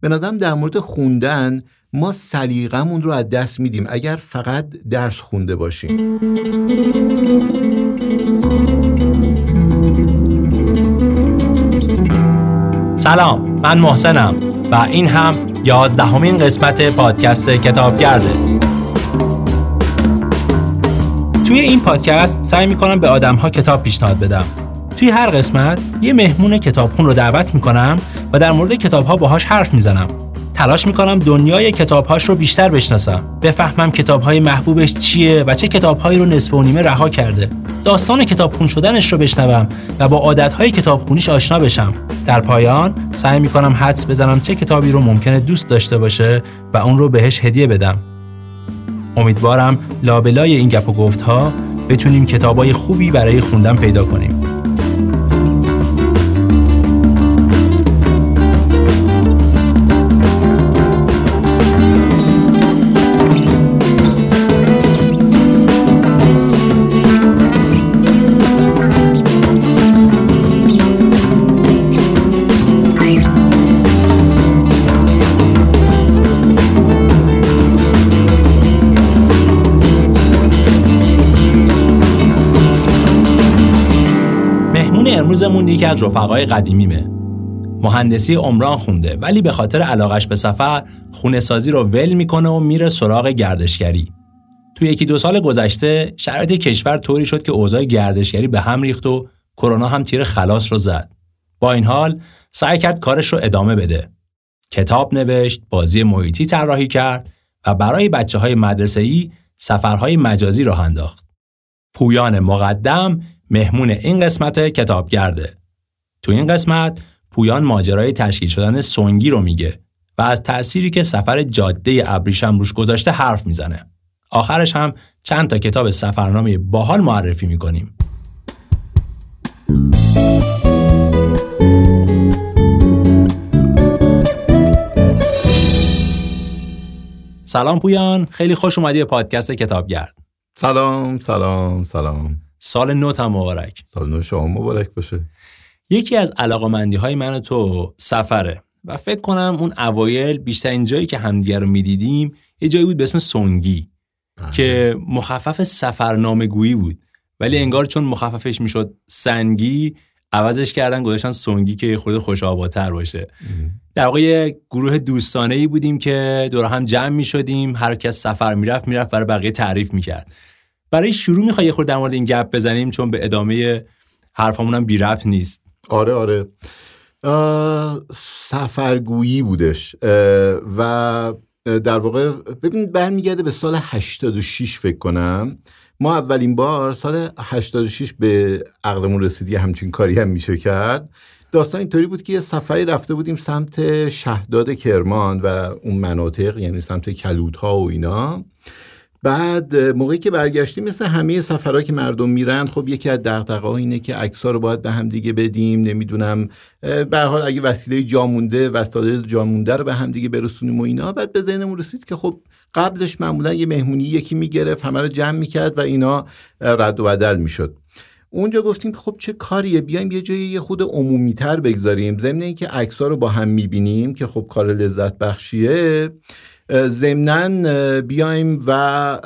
به نظرم در مورد خوندن ما سلیقمون رو از دست میدیم اگر فقط درس خونده باشیم. سلام من محسنم و این هم یازدهمین قسمت پادکست کتابگرده. توی این پادکست سعی می‌کنم به آدم ها کتاب پیشنهاد بدم. توی هر قسمت یه مهمون کتابخون رو دعوت می‌کنم و در مورد کتاب ها باهاش حرف می‌زنم. تلاش می‌کنم دنیای کتابهاش رو بیشتر بشناسم. بفهمم کتابهای محبوبش چیه و چه کتابهایی رو نصف و نیمه رها کرده. داستان کتابخون شدنش رو بشنوم و با عادتهای کتابخونیش آشنا بشم. در پایان سعی می‌کنم حدس بزنم چه کتابی رو ممکنه دوست داشته باشه و اون رو بهش هدیه بدم. امیدوارم لابلای این گپ و گفت ها بتونیم کتابای خوبی برای خوندن پیدا کنیم. یکی از رفقای قدیمیمه. مهندسی عمران خونده ولی به خاطر علاقش به سفر خونه سازی رو ول می‌کنه و میره سراغ گردشگری. توی یکی دو سال گذشته شرایط کشور طوری شد که اوضاع گردشگری به هم ریخت و کرونا هم تیر خلاص رو زد. با این حال سعی کرد کارش رو ادامه بده. کتاب نوشت بازی محیطی طراحی کرد و برای بچه های مدرسه‌ای سفرهای مجازی راه انداخت. پویان مقدم مهمون این قسمت کتابگرده. تو این قسمت پویان ماجرای تشکیل شدن سونگی رو میگه و از تأثیری که سفر جاده ابریشم روش گذاشته حرف می‌زنه. آخرش هم چند تا کتاب سفرنامه باحال معرفی می‌کنیم. سلام پویان خیلی خوش اومدی به پادکست کتابگرد سلام سلام سلام سال هم مبارک سال نو شما مبارک باشه یکی از علاقمندی های من و تو سفره و فکر کنم اون اوایل بیشترین جایی که همدیگه رو می‌دیدیم یه جایی بود به اسم سونگی که مخفف سفرنامه گویی بود. ولی انگار چون مخففش می‌شد سنگی عوضش کردن گذاشتن سونگی که خود خوش آبادتر باشه در واقع یه گروه دوستانه ای بودیم که دور هم جمع می شدیم هر کس سفر می‌رفت می‌رفت برای بقیه تعریف می‌کرد. برای شروع می‌خوای یه خورده در مورد این گپ بزنیم چون به ادامه حرفمون هم بی ربط نیست. آره آره. سفرگویی بودش. و در واقع ببین برمیگرده به سال 86 فکر کنم. ما اولین بار سال 86 به عقلمون رسیدی همچین کاری هم میشه کرد. داستان اینطوری بود که یه سفری رفته بودیم سمت شهداد کرمان و اون مناطق یعنی سمت کلودها و اینا. بعد موقعی که برگشتیم مثل همه سفرها که مردم میرن خب یکی از دغدغه اینه که عکس‌ها رو باید به هم دیگه بدیم نمی‌دونم به حال اگه وسیله جا مونده وسایل جا مونده رو به هم دیگه برسونیم و اینا. بعد به ذهنمون رسید که خب قبلش معمولا یه مهمونی یکی می‌گرفت همه رو جمع می‌کرد و اینا رد و بدل می‌شد. اونجا گفتیم که خب چه کاریه بیایم یه جایی یه خود عمومیتر بگذاریم. ضمن اینکه عکس‌ها رو با هم می‌بینیم که خب کار لذت بخشیه. ضمنا بیایم و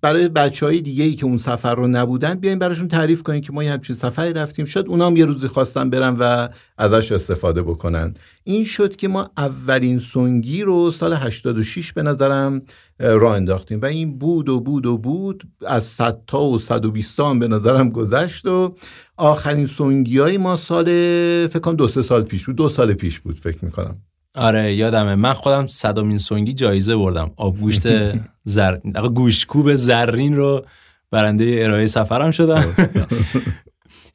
برای بچه های دیگه ای که اون سفر رو نبودن بیایم براشون تعریف کنیم که ما یه همچین سفری رفتیم. شد اونا هم یه روزی خواستن برن و ازش استفاده بکنن. این شد که ما اولین سونگی رو سال 86 به نظرم راه انداختیم. و این بود و بود و بود از 100 تا و 120 هم به نظرم گذشت و آخرین سونگی های ما سال فکر کنم دو سه سال پیش بود. دو سال پیش بود فکر می‌کنم. آره یادمه. من خودم صدامین سونگی جایزه بردم. آبگوشت زر گوشکوب زرین رو برنده ارائه سفرم شدم.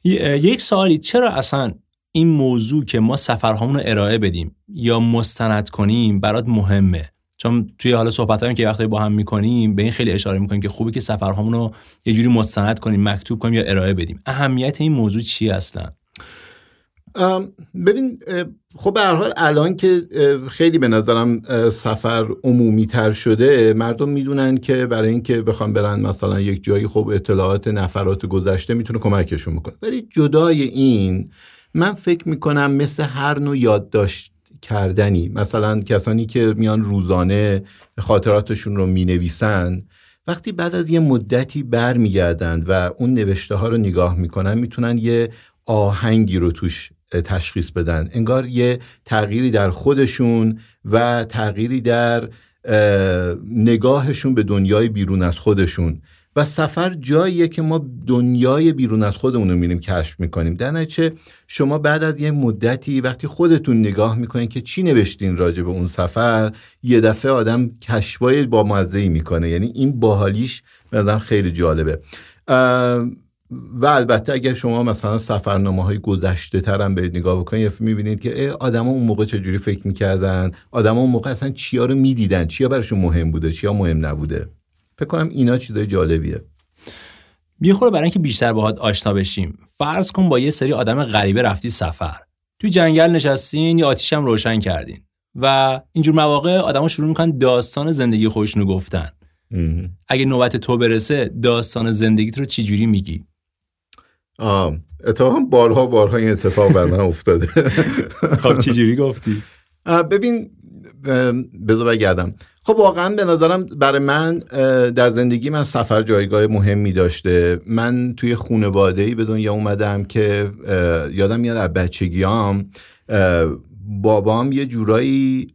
یک سوالی. چرا اصلا این موضوع که ما سفرهامون رو ارائه بدیم یا مستند کنیم برات مهمه؟ چون توی حالا صحبت که وقتی با هم می‌کنیم به این خیلی اشاره می‌کنیم که خوبه که سفرهامون رو یه جوری مستند کنیم مکتوب کنیم یا ارائه بدیم. اهمیت این موضوع چی اصلا؟ ببین خب به هر حال الان که خیلی به نظرم سفر عمومی تر شده مردم می‌دونن که برای اینکه بخوام برن مثلا یک جایی خب اطلاعات نفرات گذشته می‌تونه کمکشون بکنه. ولی جدای این من فکر می‌کنم مثل هر نوع یادداشت کردنی مثلا کسانی که میان روزانه خاطراتشون رو می‌نویسن وقتی بعد از یه مدتی برمیگردند و اون نوشته ها رو نگاه می‌کنن می‌تونن یه آهنگی رو توش تشخیص بدن. انگار یه تغییری در خودشون و تغییری در نگاهشون به دنیای بیرون از خودشون. و سفر جاییه که ما دنیای بیرون از خودمون رو میریم کشف می‌کنیم. در نتیجه شما بعد از یه مدتی وقتی خودتون نگاه می‌کنین که چی نوشتین راجع به اون سفر یه دفعه آدم کشفای با مزه می‌کنه. یعنی این باحالیش به خیلی جالبه. و البته اگر شما مثلا سفرنامه های گذشته ترم برید نگاه بکنید می‌بینید که آدما اون موقع چجوری فکر می‌کردن؟ آدما اون موقع اصلا چیا رو می‌دیدن؟ چیا براشون مهم بوده؟ چیا مهم نبوده؟ فکر کنم اینا چیزای جالبیه. می‌خوره برای اینکه بیشتر باهات آشنا بشیم. فرض کن با یه سری آدم غریبه رفتی سفر. توی جنگل نشستین یا آتیشم روشن کردین. و اینجور مواقع آدما شروع می‌کنن داستان زندگی خودشونو رو گفتن اگه نوبت تو برسه داستان زندگیت رو چجوری میگی؟ آه. اتفاقا بارها بارها این اتفاق بر من افتاده. خب چجوری گفتی؟ ببین بذار بگردم خب واقعا به نظرم برای من در زندگی من سفر جایگاه مهمی داشته. من توی خانواده ای به دنیا اومدم که یادم میاد از بچگیام بابام یه جورایی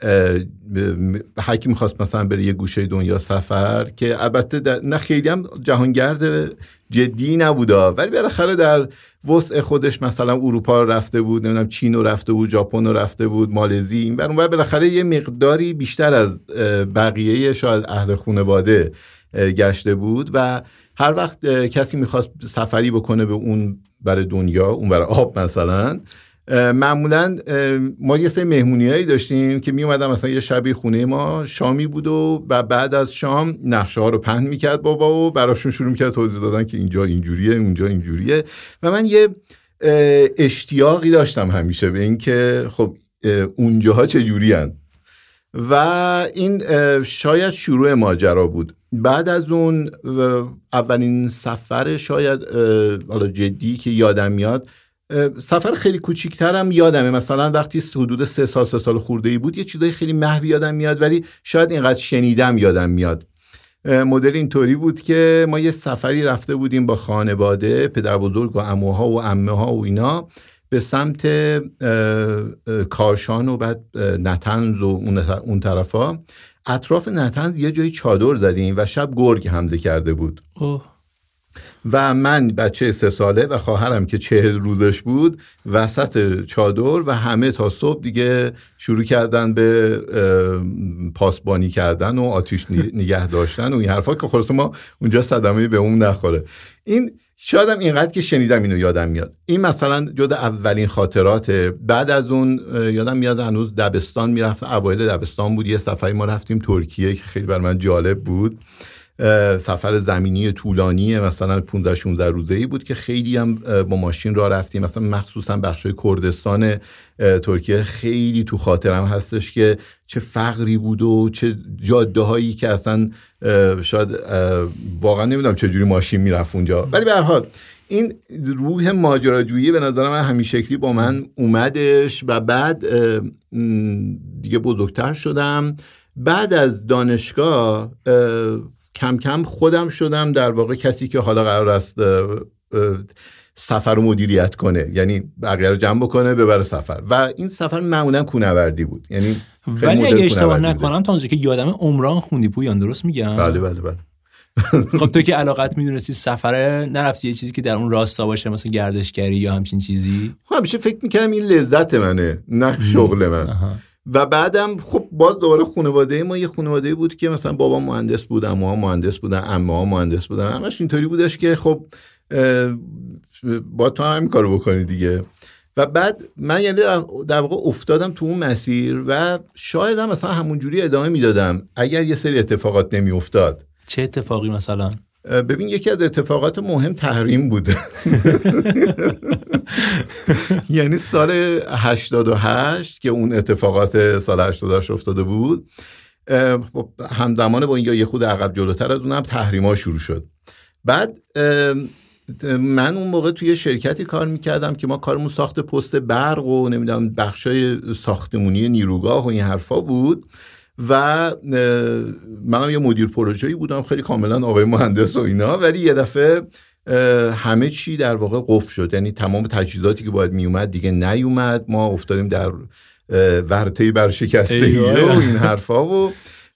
هر کی می‌خواست مثلا بره یه گوشه دنیا سفر که البته نه خیلی هم جهانگرد جدی نبودا ولی بالاخره در وسع خودش مثلا اروپا رو رفته بود نمی‌دونم چین رو رفته بود ژاپن رو رفته بود مالزی این بر بالاخره یه مقداری بیشتر از بقیه شاید اهل خانواده گشته بود و هر وقت کسی می‌خواست سفری بکنه به اون برای دنیا اون برای آب مثلا معمولا ما یه سری مهمونیایی داشتیم که می اومدن مثلا یه شبی خونه ما شامی بود و بعد از شام نقشه ها رو پهن می‌کرد بابا و براشون شروع می‌کرد توضیح دادن که اینجا اینجوریه اونجا اینجوریه و من یه اشتیاقی داشتم همیشه به اینکه خب اونجاها چجوری هن. و این شاید شروع ماجرا بود بعد از اون اولین سفر شاید حالا جدی که یادم میاد سفر خیلی کوچیکترم یادمه. مثلا وقتی حدود سه سال سه سال خورده ای بود یه چیزای خیلی محوی یادم میاد ولی شاید اینقدر شنیدم یادم میاد. مدل اینطوری بود که ما یه سفری رفته بودیم با خانواده پدر بزرگ و اموها و امه ها و اینا به سمت کاشان و بعد نتنز و اون طرفا. اطراف نتنز یه جایی چادر زدیم و شب گرگ حمله کرده بود. اوه. و من بچه سه ساله و خواهرم که چهل روزش بود وسط چادر و همه تا صبح دیگه شروع کردن به پاسبانی کردن و آتیش نگه داشتن و این حرفا که خلاص ما اونجا صدمه به اون نخوره. این شایدم اینقدر که شنیدم اینو یادم میاد. این مثلا جدا اولین خاطرات بعد از اون یادم میاد هنوز دبستان می‌رفتم اوایل دبستان بود یه سفری ما رفتیم ترکیه که خیلی بر من جالب بود. سفر زمینی طولانی مثلا 15 16 روزه ای بود که خیلی هم با ماشین را رفتیم. مثلا مخصوصا بخش کردستان ترکیه خیلی تو خاطرم هستش که چه فقری بود و چه جاده هایی که اصلا شاید واقعا نمی‌دونم چه جوری ماشین می‌رفت اونجا. ولی به حال این روح ماجراجویی به نظر من همین شکلی با من اومدش و بعد دیگه بزرگتر شدم. بعد از دانشگاه کم کم خودم شدم در واقع کسی که حالا قرار است سفر رو مدیریت کنه. یعنی بقیه رو جمع بکنه ببره سفر. و این سفر معمولا کونوردی بود. یعنی ولی اگه اشتباه نکنم تا که یادم عمران خوندی پویان درست میگم؟ بله بله بله. خب تو که علاقت می‌دونستی سفر نرفتی یه چیزی که در اون راستا باشه مثلا گردشگری یا همچین چیزی؟ خب همیشه فکر می‌کردم این لذت منه نه شغل من. و بعدم خب باز دوباره خانواده ما یه خانواده بود که مثلا بابا مهندس بود اما مهندس بودن اما مهندس بودن همش اینطوری بودش که خب با تو هم کارو بکنی دیگه. و بعد من یعنی در واقع افتادم تو اون مسیر و شاید هم مثلا همونجوری ادامه می‌دادم. اگر یه سری اتفاقات نمی افتاد چه اتفاقی مثلا؟ ببین یکی از اتفاقات مهم تحریم بوده. یعنی سال 88 که اون اتفاقات سال 88 افتاده بود خب همزمان با اینجا یه خود عقب جلوتر از اونم تحریما شروع شد. بعد من اون موقع توی شرکتی کار می‌کردم که ما کارمون ساخت پست برق و نمی‌دونم بخشای ساختمونی نیروگاه و این حرفا بود. و منم یه مدیر پروژه‌ای بودم خیلی کاملا آقای مهندس و اینا ولی یه دفعه همه چی در واقع قفل شد. یعنی تمام تجهیزاتی که باید میومد دیگه نیومد. ما افتادیم در ورطه برشکستگی و این حرفا و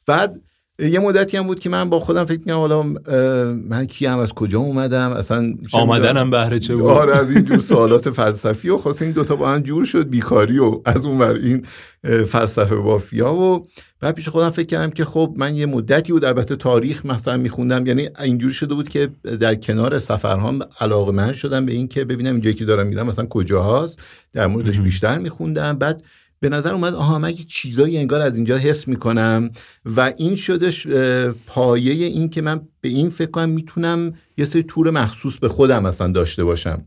بعد یه مدتی هم بود که من با خودم فکر می‌کنم حالا من کیم از کجا اومدم؟ اصلا آمدنم بهره چه بود؟ آره از این جور سوالات فلسفی و خواست این دوتا با هم جور شد بیکاری و از اون این فلسفه بافیا و بعد پیش خودم فکر کردم که خب من یه مدتی بود البته تاریخ مثلا میخوندم. یعنی اینجور شده بود که در کنار سفرهام علاقه من شدم به این که ببینم اینجایی که دارم میرم مثلا کجاهاست. در موردش بیشتر میخوندم. بعد به نظر اومد آها من یه چیزایی انگار از اینجا حس می‌کنم و این شدش پایه این که من به این فکر کنم می‌تونم یه سری تور مخصوص به خودم مثلا داشته باشم.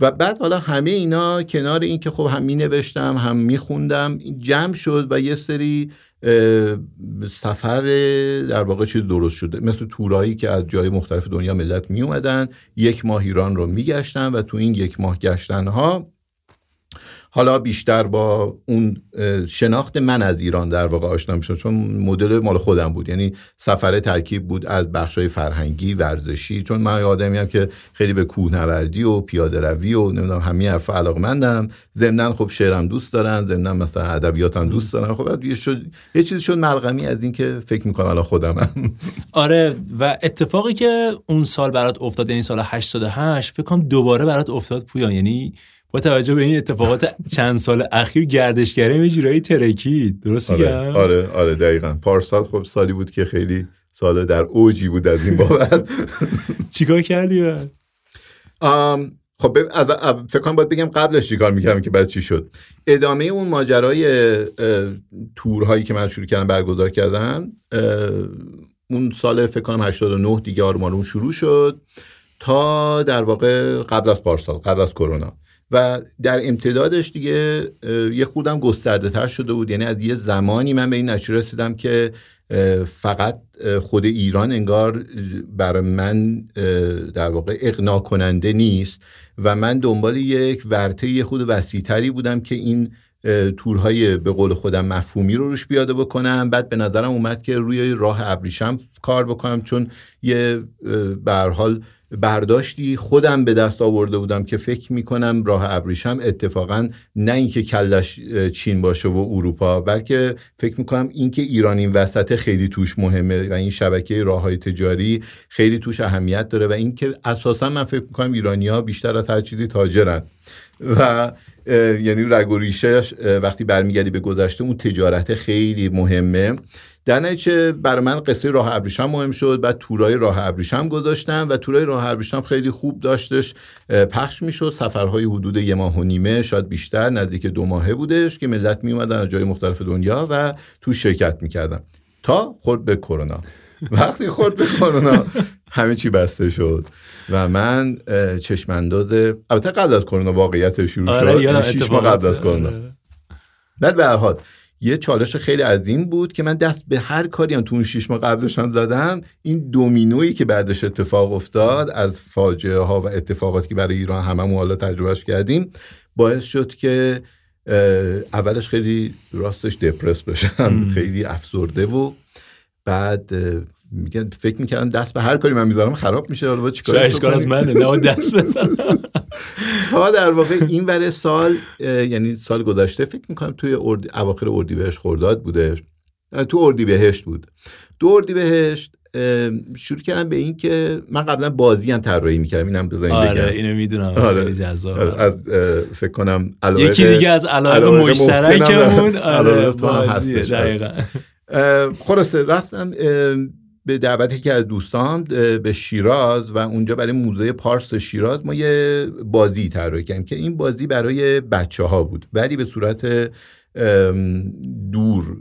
و بعد حالا همه اینا کنار این که خب هم می نوشتم هم می خوندم جمع شد و یه سری سفر در واقع چیز درست شده. مثل تورایی که از جای مختلف دنیا ملت می اومدن یک ماه ایران رو می گشتن و تو این یک ماه گشتن ها حالا بیشتر با اون شناخت من از ایران در واقع آشنا میشم چون مدل مال خودم بود. یعنی سفر ترکیب بود از بخشای فرهنگی ورزشی چون من آدمی هم که خیلی به کوهنوردی و پیاده روی و نمی‌دونم همین حرفا علاقمندم. ضمن خب شعرم دوست دارن ضمن مثلا ادبیاتم دوست دارن. خب یه شد یه چیزی شد ملغمی از این که فکر می‌کنم الان خودمم. آره و اتفاقی که اون سال برات افتاد این سال 88 فکر کنم دوباره برات افتاد پویا یعنی با توجه به این اتفاقات چند سال اخیر گردشگری یه جورایی ترکی درست آره، میگم؟ آره آره دقیقا. پارسال خب سالی بود که خیلی سال در اوجی بود از این بابت. چیکار کردی بعد؟ خب فکر کنم باید بگم قبلش چیکار می‌کردم که بعد چی شد. ادامه اون ماجرای تورهایی که من شروع کردم برگزار کردم اون سال فکر کنم 89 دیگه آرمانون شروع شد تا در واقع قبل از پارسال قبل از کرونا. و در امتدادش دیگه یه خودم گسترده تر شده بود. یعنی از یه زمانی من به این نتیجه رسیدم که فقط خود ایران انگار برای من در واقع اقنا کننده نیست و من دنبال یک ورته خود وسیعتری بودم که این تورهای به قول خودم مفهومی رو روش بیاده بکنم. بعد به نظرم اومد که روی راه ابریشم کار بکنم چون یه به حال برداشتی خودم به دست آورده بودم که فکر می‌کنم راه ابریشم اتفاقا نه اینکه کلش چین باشه و اروپا بلکه فکر می‌کنم اینکه ایران این وسط خیلی توش مهمه و این شبکه راه های تجاری خیلی توش اهمیت داره و اینکه اساسا من فکر می‌کنم ایرانی ها بیشتر از هر چیزی تاجرن. و یعنی رگ و وقتی برمیگردی به گذشته اون تجارت خیلی مهمه. در نتیجه برای من قصه راه ابریشم مهم شد بعد تورای راه ابریشم گذاشتم و تورای راه ابریشم خیلی خوب داشتش پخش می‌شد. سفرهای حدود یه ماه و نیمه شاید بیشتر نزدیک دو ماهه بودش که ملت می اومدن از جای مختلف دنیا و تو شرکت می‌کردن. تا خورد به کرونا. وقتی خورد به کرونا همه چی بسته شد و من چشم انداز البته قبل از کرونا واقعیت شروع آره شد. شیش ماه قبل از کرونا. در به هر یه چالش خیلی عظیم بود که من دست به هر کاری هم تو اون شیش ماه قبلشان زدم این دومینویی که بعدش اتفاق افتاد از فاجعه ها و اتفاقاتی که برای ایران هممون حالا تجربهش کردیم باعث شد که اولش خیلی راستش دپرس بشم خیلی افسرده و بعد میگن فکر می‌کردم دست به هر کاری من می‌ذارم خراب میشه حالا چیکار اشکال از منه نه دست بزنم. تا در واقع این ور سال یعنی سال گذشته فکر می‌کنم توی اردی اواخر اردیبهشت خرداد بوده تو اردیبهشت بود. دو اردیبهشت شروع کردم به این که من قبلا بازی هم طراحی می‌کردم اینم بزنید آره اینو می‌دونم آره. خیلی جذاب. از فکر کنم یکی دیگه از علاقه مشترکمون. آره بازی دقیقاً. خلاصه رفتم به دعوت که از دوستان به شیراز و اونجا برای موزه پارس شیراز ما یه بازی طراحی کردیم. که این بازی برای بچه ها بود ولی به صورت دور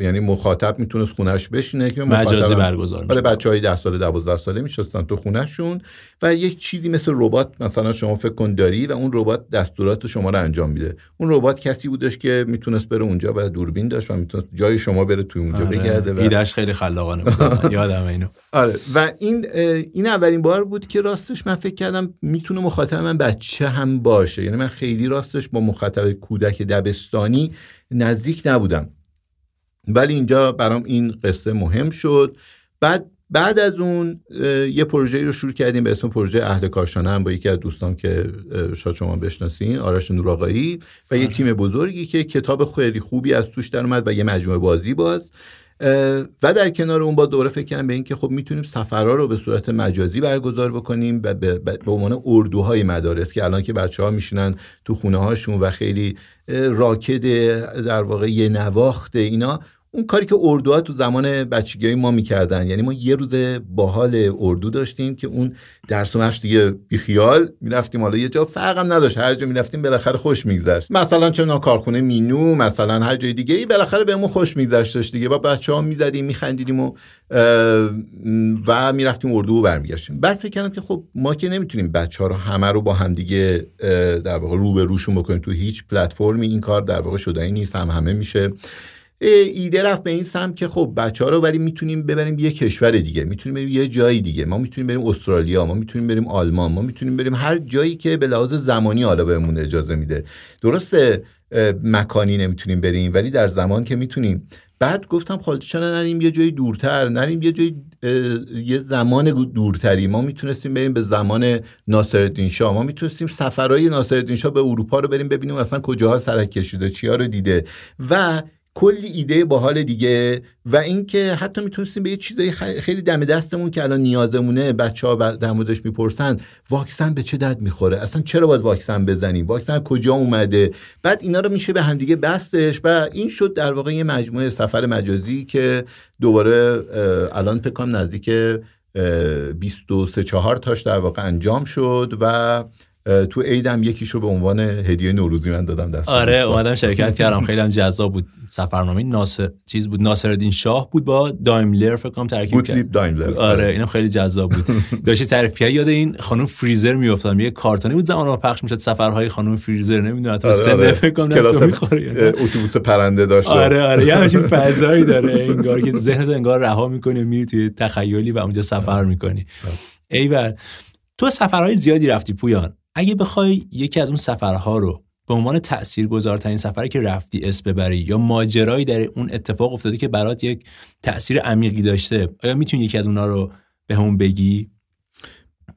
یعنی مخاطب می‌تونست خونش بشینه که مجازی برگزار آره بچه های ده ساله دوازده ساله میشستن تو خونهشون و یک چیزی مثل ربات مثلا شما فکر کن داری و اون ربات دستورات شما رو انجام میده. اون ربات کسی بودش که می‌تونست بره اونجا و دوربین داشت و می‌تونست جای شما بره توی اونجا آره. بگرده و ایدهش خیلی خلاقانه بود. یادم اینو. آره. و این این اولین بار بود که راستش من فکر کردم می‌تونه مخاطب من بچه هم باشه. یعنی من خیلی راستش با مخاطب کودک دبستانی نزدیک نبودم. ولی اینجا برام این قصه مهم شد. بعد بعد از اون یه پروژه رو شروع کردیم به اسم پروژه اهل کاشانه هم با یکی از دوستان که شاید شما بشناسین آرش نوراقایی و یه آره. تیم بزرگی که کتاب خیلی خوبی از توش در اومد و یه مجموعه بازی باز. و در کنار اون با دوره فکر کردم به اینکه خب می‌تونیم سفرها رو به صورت مجازی برگزار بکنیم و به, عنوان اردوهای مدارس که الان که بچه ها میشینن تو خونه هاشون و خیلی راکد در واقع یه نواخت اینا اون کاری که اردوها تو زمان بچگی ما می‌کردن. یعنی ما یه روز باحال اردو داشتیم که اون درس و مشق دیگه بیخیال می‌رفتیم حالا یه جا. فرقم نداشت. هر جا می‌رفتیم بالاخره خوش میگذشت. مثلا چه کارخونه مینو مثلا هر جای دیگه ای بالاخره بهمون خوش میگذشت دیگه. با بچه ها می‌زدیم میخندیدیم و و می‌رفتیم اردو و برمیگشتیم. بعد فکر کردم که خب ما که نمی‌تونیم بچه ها رو همه رو با هم دیگه در واقع رو به روشون بکنیم. تو هیچ پلتفرمی این کار در واقع شدنی نیست. هم همه میشه. ایده رفت به این سم که خب بچه ها رو ولی می‌تونیم ببریم یه کشور دیگه می‌تونیم بریم یه جایی دیگه. ما می‌تونیم بریم استرالیا ما می‌تونیم بریم آلمان ما می‌تونیم بریم هر جایی که به لحاظ زمانی حالا بهمون اجازه میده. درسته مکانی نمی‌تونیم بریم ولی در زمان که می‌تونیم. بعد گفتم خالد چرا نریم یه جایی دورتر؟ نریم یه جایی یه زمان دورتری. ما می‌تونستیم بریم به زمان ناصرالدین شاه. ما می‌تونستیم سفرهای ناصرالدین شاه به اروپا رو بریم ببینیم اصلا کجاها سرک کشیده چیا رو دیده. و کلی ایده باحال دیگه و اینکه حتی می‌تونستیم به یه چیزای خیلی دم دستمون که الان نیازمونه بچه ها در می‌پرسن واکسن به چه درد می‌خوره؟ اصلا چرا باید واکسن بزنیم؟ واکسن کجا اومده؟ بعد اینا رو میشه به همدیگه بستش و این شد در واقع یه مجموعه سفر مجازی که دوباره الان فکر نزدیک 23 4 تاش در واقع انجام شد و تو عیدم یکیشو به عنوان هدیه نوروزی من دادم دست آره اومدم شرکت کردم. خیلی هم جذاب بود. سفرنامه ناصر چیز بود ناصرالدین شاه بود با دایملر فکر کنم ترکیب کرد. دایملر. آره اینم خیلی جذاب بود. داشتی تعریف یاد این خانم فریزر میافتادم. یه کارتونی بود زمان ما پخش می‌شد سفرهای خانم فریزر نمی‌دونم تو آره سن آره. فکر کنم تو می‌خوره اتوبوس پرنده داشت. آره آره. یه همچین فضایی داره انگار که ذهنت انگار رها می‌کنی میری توی تخیلی و اونجا سفر می‌کنی. ایول تو سفرهای زیادی رفتی پویان؟ اگه بخوای یکی از اون سفرها رو به عنوان تاثیرگذارترین سفری که رفتی اسم ببری یا ماجرایی در اون اتفاق افتاده که برات یک تاثیر عمیقی داشته آیا می‌تونی یکی از اونها رو به همون بگی؟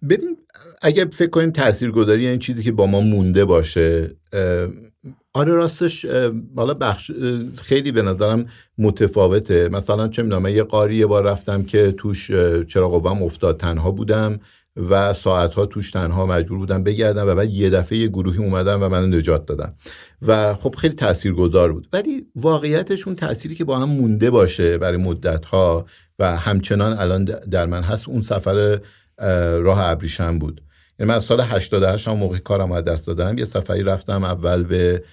ببین اگه فکر کنیم تاثیرگذاری این چیزی که با ما مونده باشه آره راستش حالا بخش خیلی به نظرم متفاوته. مثلا چه می‌دونم یه قاری یه بار رفتم که توش چراغ قوام افتاد تنها بودم. و ساعتها توش تنها مجبور بودم بگردم و بعد یه دفعه یه گروهی اومدن و منو نجات دادن. و خب خیلی تاثیرگذار بود. ولی واقعیتش اون تأثیری که با هم مونده باشه برای مدت ها و همچنان الان در من هست اون سفر راه ابریشم بود. یعنی من سال 88 هم موقع کارم از دست دادم. یه سفری رفتم اول به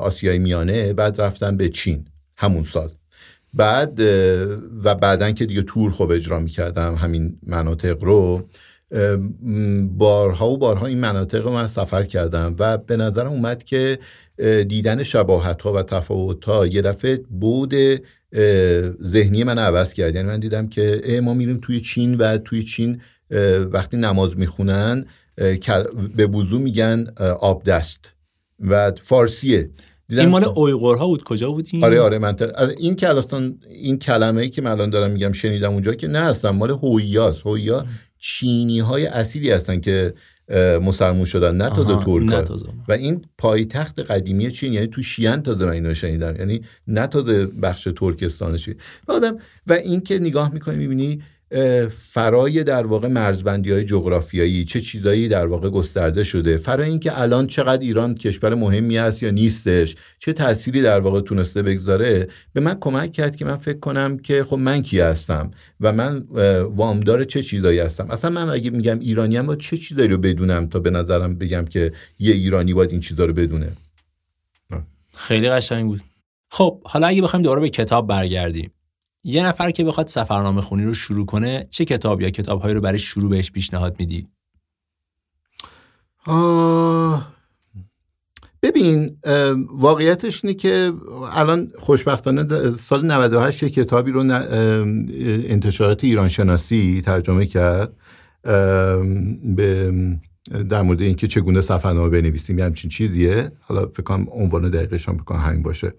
آسیای میانه بعد رفتم به چین. همون سال. بعد و بعدا که دیگه تور خوب اجرا می‌کردم همین مناطق رو بارها و بارها این مناطق رو من سفر کردم و به نظرم اومد که دیدن شباهت ها و تفاوت ها یه دفعه بود ذهنی من عوض کرد. یعنی من دیدم که ما میریم توی چین و توی چین وقتی نماز می‌خونن به وضو میگن آب دست و فارسیه. این مال اویغورها بود؟ کجا بود این؟ آره آره من این که این کلمه ای که من الان دارم میگم شنیدم اونجا که نه اصلا مال هویاست. هویا چینی های اصیلی هستن که مسلمون شدن نه تازه ترک. و این پایتخت قدیمی چین یعنی تو شیان تازه من اینو شنیدم یعنی نه تازه بخش ترکستانشی و آدم و این که نگاه می‌کنی می‌بینی فرای در واقع مرزبندی های جغرافیایی چه چیزایی در واقع گسترده شده؟ فرای اینکه الان چقدر ایران کشور مهمی است یا نیستش چه تأثیری در واقع تونسته بگذاره؟ به من کمک کرد که من فکر کنم که خب من کی هستم و من وامدار چه چیزایی هستم. اصلا من اگه میگم ایرانی هم چه چیزایی رو بدونم تا به نظرم بگم که یه ایرانی باید این چیزا رو بدونه؟ خیلی قشنگ بود. خب حالا اگه بخوایم دوباره به کتاب برگردیم. یه نفر که بخواد سفرنامه خونی رو شروع کنه چه کتاب یا کتابهایی رو برای شروع بهش پیشنهاد میدی؟ ببین واقعیتش اینه که الان خوشبختانه سال 98 یه کتابی رو انتشارات ایران شناسی ترجمه کرد. به در مورد اینکه چگونه سفرنامه بنویسیم یه همچین چیزیه. حالا فکر کنم عنوان دقیقش هم بکنم همین باشه.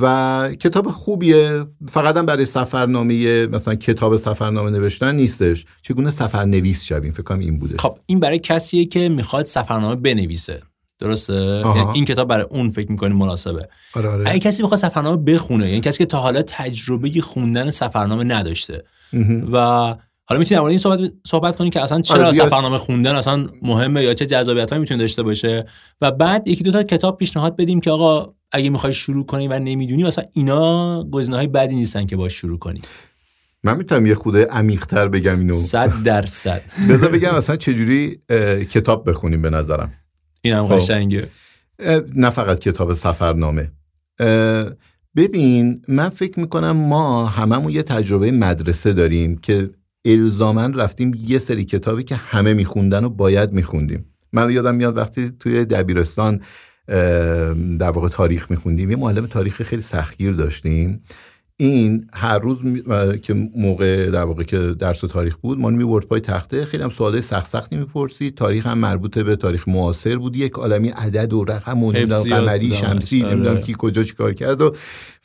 و کتاب خوبیه. فقط هم برای سفرنامه مثلا کتاب سفرنامه نوشتن نیستش. چگونه سفرنویس شویم؟ فکر کنم این بوده. خب این برای کسیه که می‌خواد سفرنامه بنویسه. درسته؟ یعنی این کتاب برای اون فکر می‌کنی مناسبه. آره آره. اگه کسی می‌خواد سفرنامه بخونه یعنی کسی که تا حالا تجربه خوندن سفرنامه نداشته و حالا می‌تونی در این صحبت صحبت کنی که اصلا چرا آره سفرنامه خوندن اصلا مهمه یا چه جذابیتایی می‌تونه داشته باشه. و بعد یکی دو تا کتاب پیشنهاد بدیم که آقا اگه می‌خوای شروع کنی و نمی‌دونی مثلا اینا گزینه‌های بدی نیستن که باش شروع کنی. من می‌تونم یه خوده عمیق‌تر بگم اینو. صد درصد. بذار بگم اصلا چجوری کتاب بخونیم به نظرم. اینم خب. قشنگه. نه فقط کتاب سفرنامه. ببین من فکر می‌کنم ما هممون یه تجربه مدرسه داریم که الزامن رفتیم یه سری کتابی که همه میخوندن و باید میخوندیم. من یادم میاد وقتی توی دبیرستان در واقع تاریخ میخوندیم یه معلم تاریخ خیلی سختگیر داشتیم. این هر روز که موقع در واقع که درس و تاریخ بود ما میورد پای تخته خیلی هم سوالای سخت سختی می‌پرسید. تاریخ هم مربوطه به تاریخ معاصر بود. یک عالمی عدد و رقم و قمری شمسی آره. نمی‌دونم کی کجا چیکار کرد و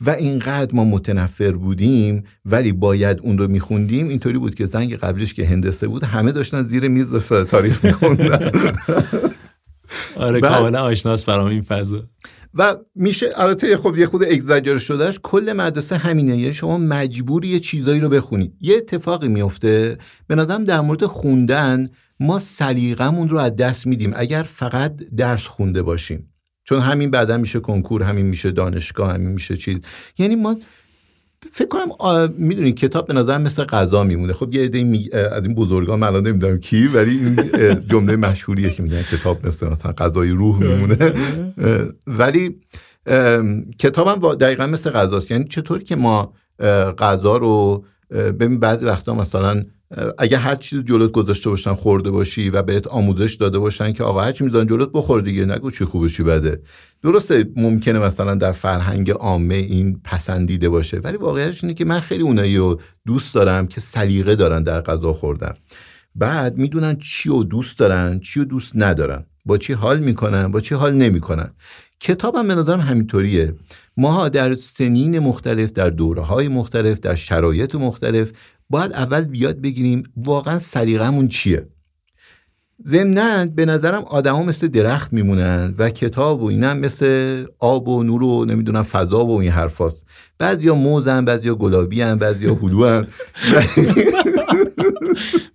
و اینقدر ما متنفر بودیم ولی باید اون رو میخوندیم. اینطوری بود که زنگ قبلش که هندسه بود همه داشتن زیر میز تاریخ میخوندن. آره کاملا آشناس برام این فضا. و میشه البته خب یه خود اگزاجر شدهش کل مدرسه همینه. یه شما مجبوری یه چیزایی رو بخونی یه اتفاقی میفته به نظرم در مورد خوندن ما سلیقمون رو از دست میدیم. اگر فقط درس خونده باشیم. چون همین بعدا میشه کنکور همین میشه دانشگاه همین میشه چیز. یعنی ما فکر کنم می‌دونی کتاب به نظر مثل غذا میمونه. خب یه عده می... از این بزرگان من نمی‌دونم کی ولی این جمله مشهوریه که میگن کتاب مثل مثلا غذای روح میمونه. ولی کتابم دقیقا مثل غذاست. یعنی چطوری که ما غذا رو ببین بعضی وقتا مثلا اگه هر چیز جلوت گذاشته باشن خورده باشی و بهت آموزش داده باشن که آقا هر چی می‌ذارن جلوت بخور دیگه نگو چی خوبه چی بده. درسته ممکنه مثلا در فرهنگ عامه این پسندیده باشه ولی واقعیتش اینه که من خیلی اونایی رو دوست دارم که سلیقه دارن در غذا خوردن. بعد می‌دونن چی رو دوست دارن چی رو دوست ندارن. با چی حال می‌کنن با چی حال نمی‌کنن. کتابم به نظرم همینطوریه. ما در سنین مختلف در دوره های مختلف در شرایط مختلف باید اول بیاد بگیریم واقعا سلیقمون چیه. ضمنا به نظرم آدما مثل درخت میمونن و کتاب و اینم مثل آب و نور و نمی‌دونم فضا و این حرفاست. بعضیا موزن بعضیا گلابی هم بعضیا هلو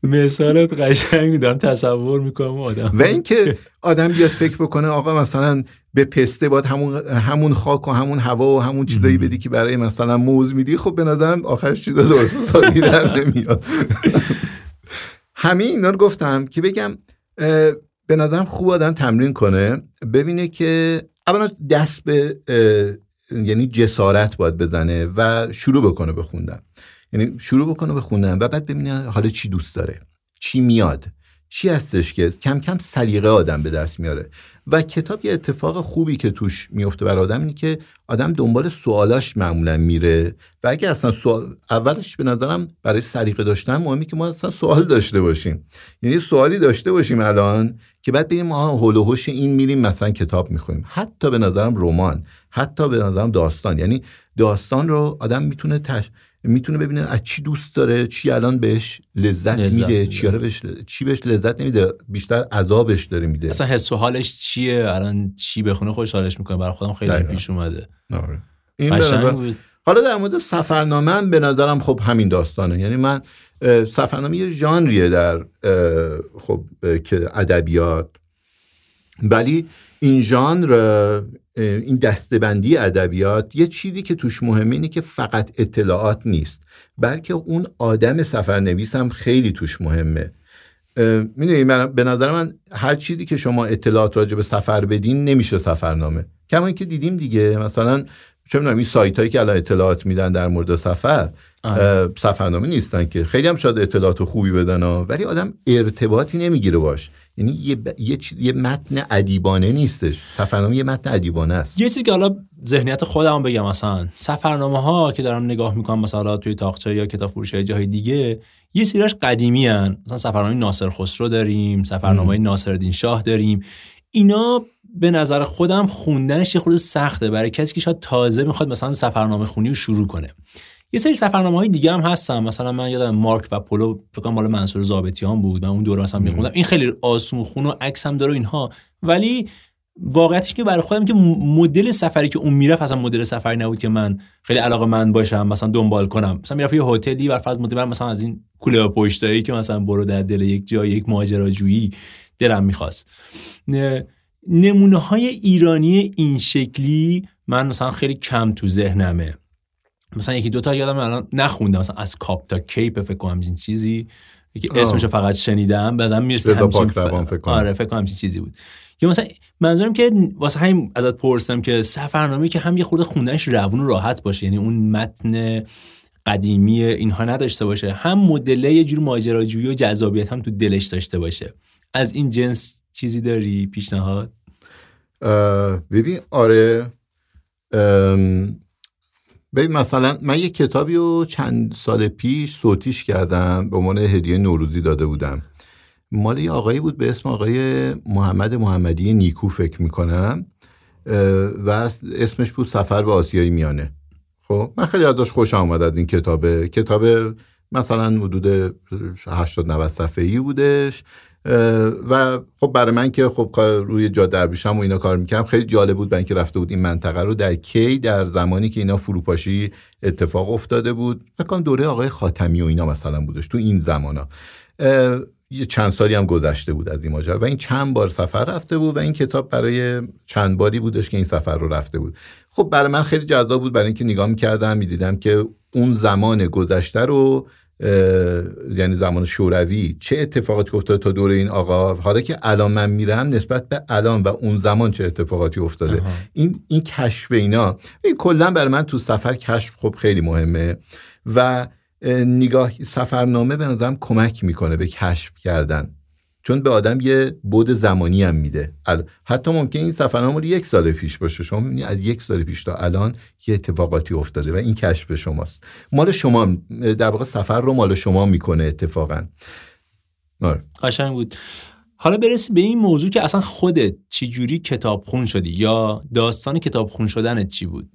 مثالت قشنگ میدم تصور می‌کنم آدم. و اینکه آدم بیاد فکر بکنه آقا مثلا به پسته باید همون همون خاک و همون هوا و همون چیزایی بدی که برای مثلا موز میدی خب به نظرم آخرش چیزا درست در نمیاد. همه اینا رو گفتم که بگم به نظرم خوب آدم تمرین کنه ببینه که اولا دست به یعنی جسارت باید بزنه و شروع بکنه به خوندن. یعنی شروع بکنه به خوندن و بعد ببینه حالا چی دوست داره چی میاد چی هستش که کم کم سلیقه آدم به دست میاره. و کتاب یه اتفاق خوبی که توش میفته بر آدم اینه که آدم دنبال سوالاش معمولا میره و اگه اصلا سوال اولش به نظرم برای سلیقه داشتن مهمی که ما اصلا سوال داشته باشیم. یعنی سوالی داشته باشیم الان که بعد بگیم ما هول و این میریم مثلا کتاب می‌خونیم. حتی به نظرم رمان حتی به نظرم داستان. یعنی داستان رو آدم می‌تونه تش... می‌تونه ببینه از چی دوست داره چی الان بهش لذت, میده چی بهش چی بهش لذت نمیده بیشتر عذابش داره میده. اصلا حس و حالش چیه؟ الان چی بخونه خوشحالش می‌کنه؟ برای خودم خیلی پیش اومده. آره. این حالا در مورد سفرنامه هم به نظرم خب همین داستانه. یعنی من سفرنامه یه ژانریه در خب که ادبیات. ولی این ژانر این دستبندی ادبیات یه چیزی که توش مهمه اینه که فقط اطلاعات نیست بلکه اون آدم سفرنویس هم خیلی توش مهمه. می‌دونی من به نظر من هر چیزی که شما اطلاعات راجع به سفر بدین نمیشه سفرنامه. کما که دیدیم دیگه مثلا چه می‌دونم این سایت هایی که الان اطلاعات میدن در مورد سفر آره. سفرنامه نیستن که. خیلی هم شاید اطلاعات خوبی بدن ها ولی آدم ارتباطی نمی‌گیره باش. یعنی یه, ب... یه, یه متن ادیبانه نیستش. سفرنامه یه متن ادیبانه است. یه چیزی که حالا ذهنیت خودم بگم مثلا سفرنامه ها که دارم نگاه می‌کنم مثلا توی تاقچه یا کتاب فروش جای دیگه یه سریاش قدیمی هن. مثلا سفرنامه ناصر خسرو داریم سفرنامه ناصرالدین شاه داریم. اینا به نظر خودم خوندنش یه خورده سخته. برای کسی که شاید تازه می‌خواد مثلا سفرنامه خونی رو شروع کنه. یه سری سفرنامه های دیگه هم هستن. مثلا من یادم مارک و پولو فکر کنم مال منصور زابطیان بود. من اون دوره مثلا میخوندم. این خیلی آسون خون و عکس هم داره اینها. ولی واقعیتش که برای خودم که مدل سفری که اون می‌رفت اصلا مدل سفری نبود که من خیلی علاقه من باشم مثلا دنبال کنم. مثلا می‌رفت یه هتلی بر فرض مدل مثلا از این کوله پشتایی که مثلا برو در دل یک جای یک ماجراجویی دلم می‌خواست. نمونه های ایرانی این شکلی من مثلا خیلی کم تو ذهنمه. مثلا یکی دوتا یادم الان نخوندم. مثلا از کاپ تا کیپ فکر کنم این چیزی. که اسمشو فقط شنیدم بعدم می‌رسه همچین ف... آره فکر کنم چیزی بود. یا مثلا منظورم که واسه همین ازت پرسیدم که سفرنامه که هم یه خورده خوندنش روون و راحت باشه. یعنی اون متن قدیمی اینها نداشته باشه. هم مدل یه جور ماجراجویی و جذابیت هم تو دلش داشته باشه. از این جنس چیزی داری پیشنهاد؟ ببین آره ببین مثلا من یه کتابی رو چند سال پیش صوتیش کردم به عنوان هدیه نوروزی داده بودم. مال یه آقایی بود به اسم آقای محمد محمدی نیکو فکر می‌کنم و اسمش بود سفر به آسیای میانه. خب من خیلی ازش خوش آمد از این کتابه. کتاب مثلا حدود 80 90 صفحه‌ای بودش. و خب برای من که خب روی جاده درویشم و اینا کار می‌کنم خیلی جالب بود برای اینکه رفته بود این منطقه رو. در کی؟ در زمانی که اینا فروپاشی اتفاق افتاده بود. فکر دوره آقای خاتمی و اینا مثلا بودش تو این زمانا. یه چند سالی هم گذشته بود از این ماجرا. و این چند بار سفر رفته بود و این کتاب برای چند باری بودش که این سفر رو رفته بود. خب برای من خیلی جذاب بود برای اینکه نگاه می‌کردم می‌دیدم که اون زمان گذشته رو یعنی زمان شوروی چه اتفاقاتی افتاده تا دور این آقا؟ حالا که الان من میرم نسبت به الان و اون زمان چه اتفاقاتی افتاده؟ این این کشف اینا این کلا برای من تو سفر کشف خب خیلی مهمه و نگاه سفرنامه به نظرم کمک می‌کنه به کشف کردن. چون به آدم یه بود زمانی هم میده. حتی ممکن این سفرنامه یک سال پیش باشه. شما می‌بینید از یک سال پیش تا الان یه اتفاقاتی افتاده و این کشف شماست. مال شما در واقع سفر رو مال شما می‌کنه اتفاقا. آره. قشنگ بود. حالا برسی به این موضوع که اصلا خودت چی کتاب خون شدی یا داستان کتاب خون شدنت چی بود؟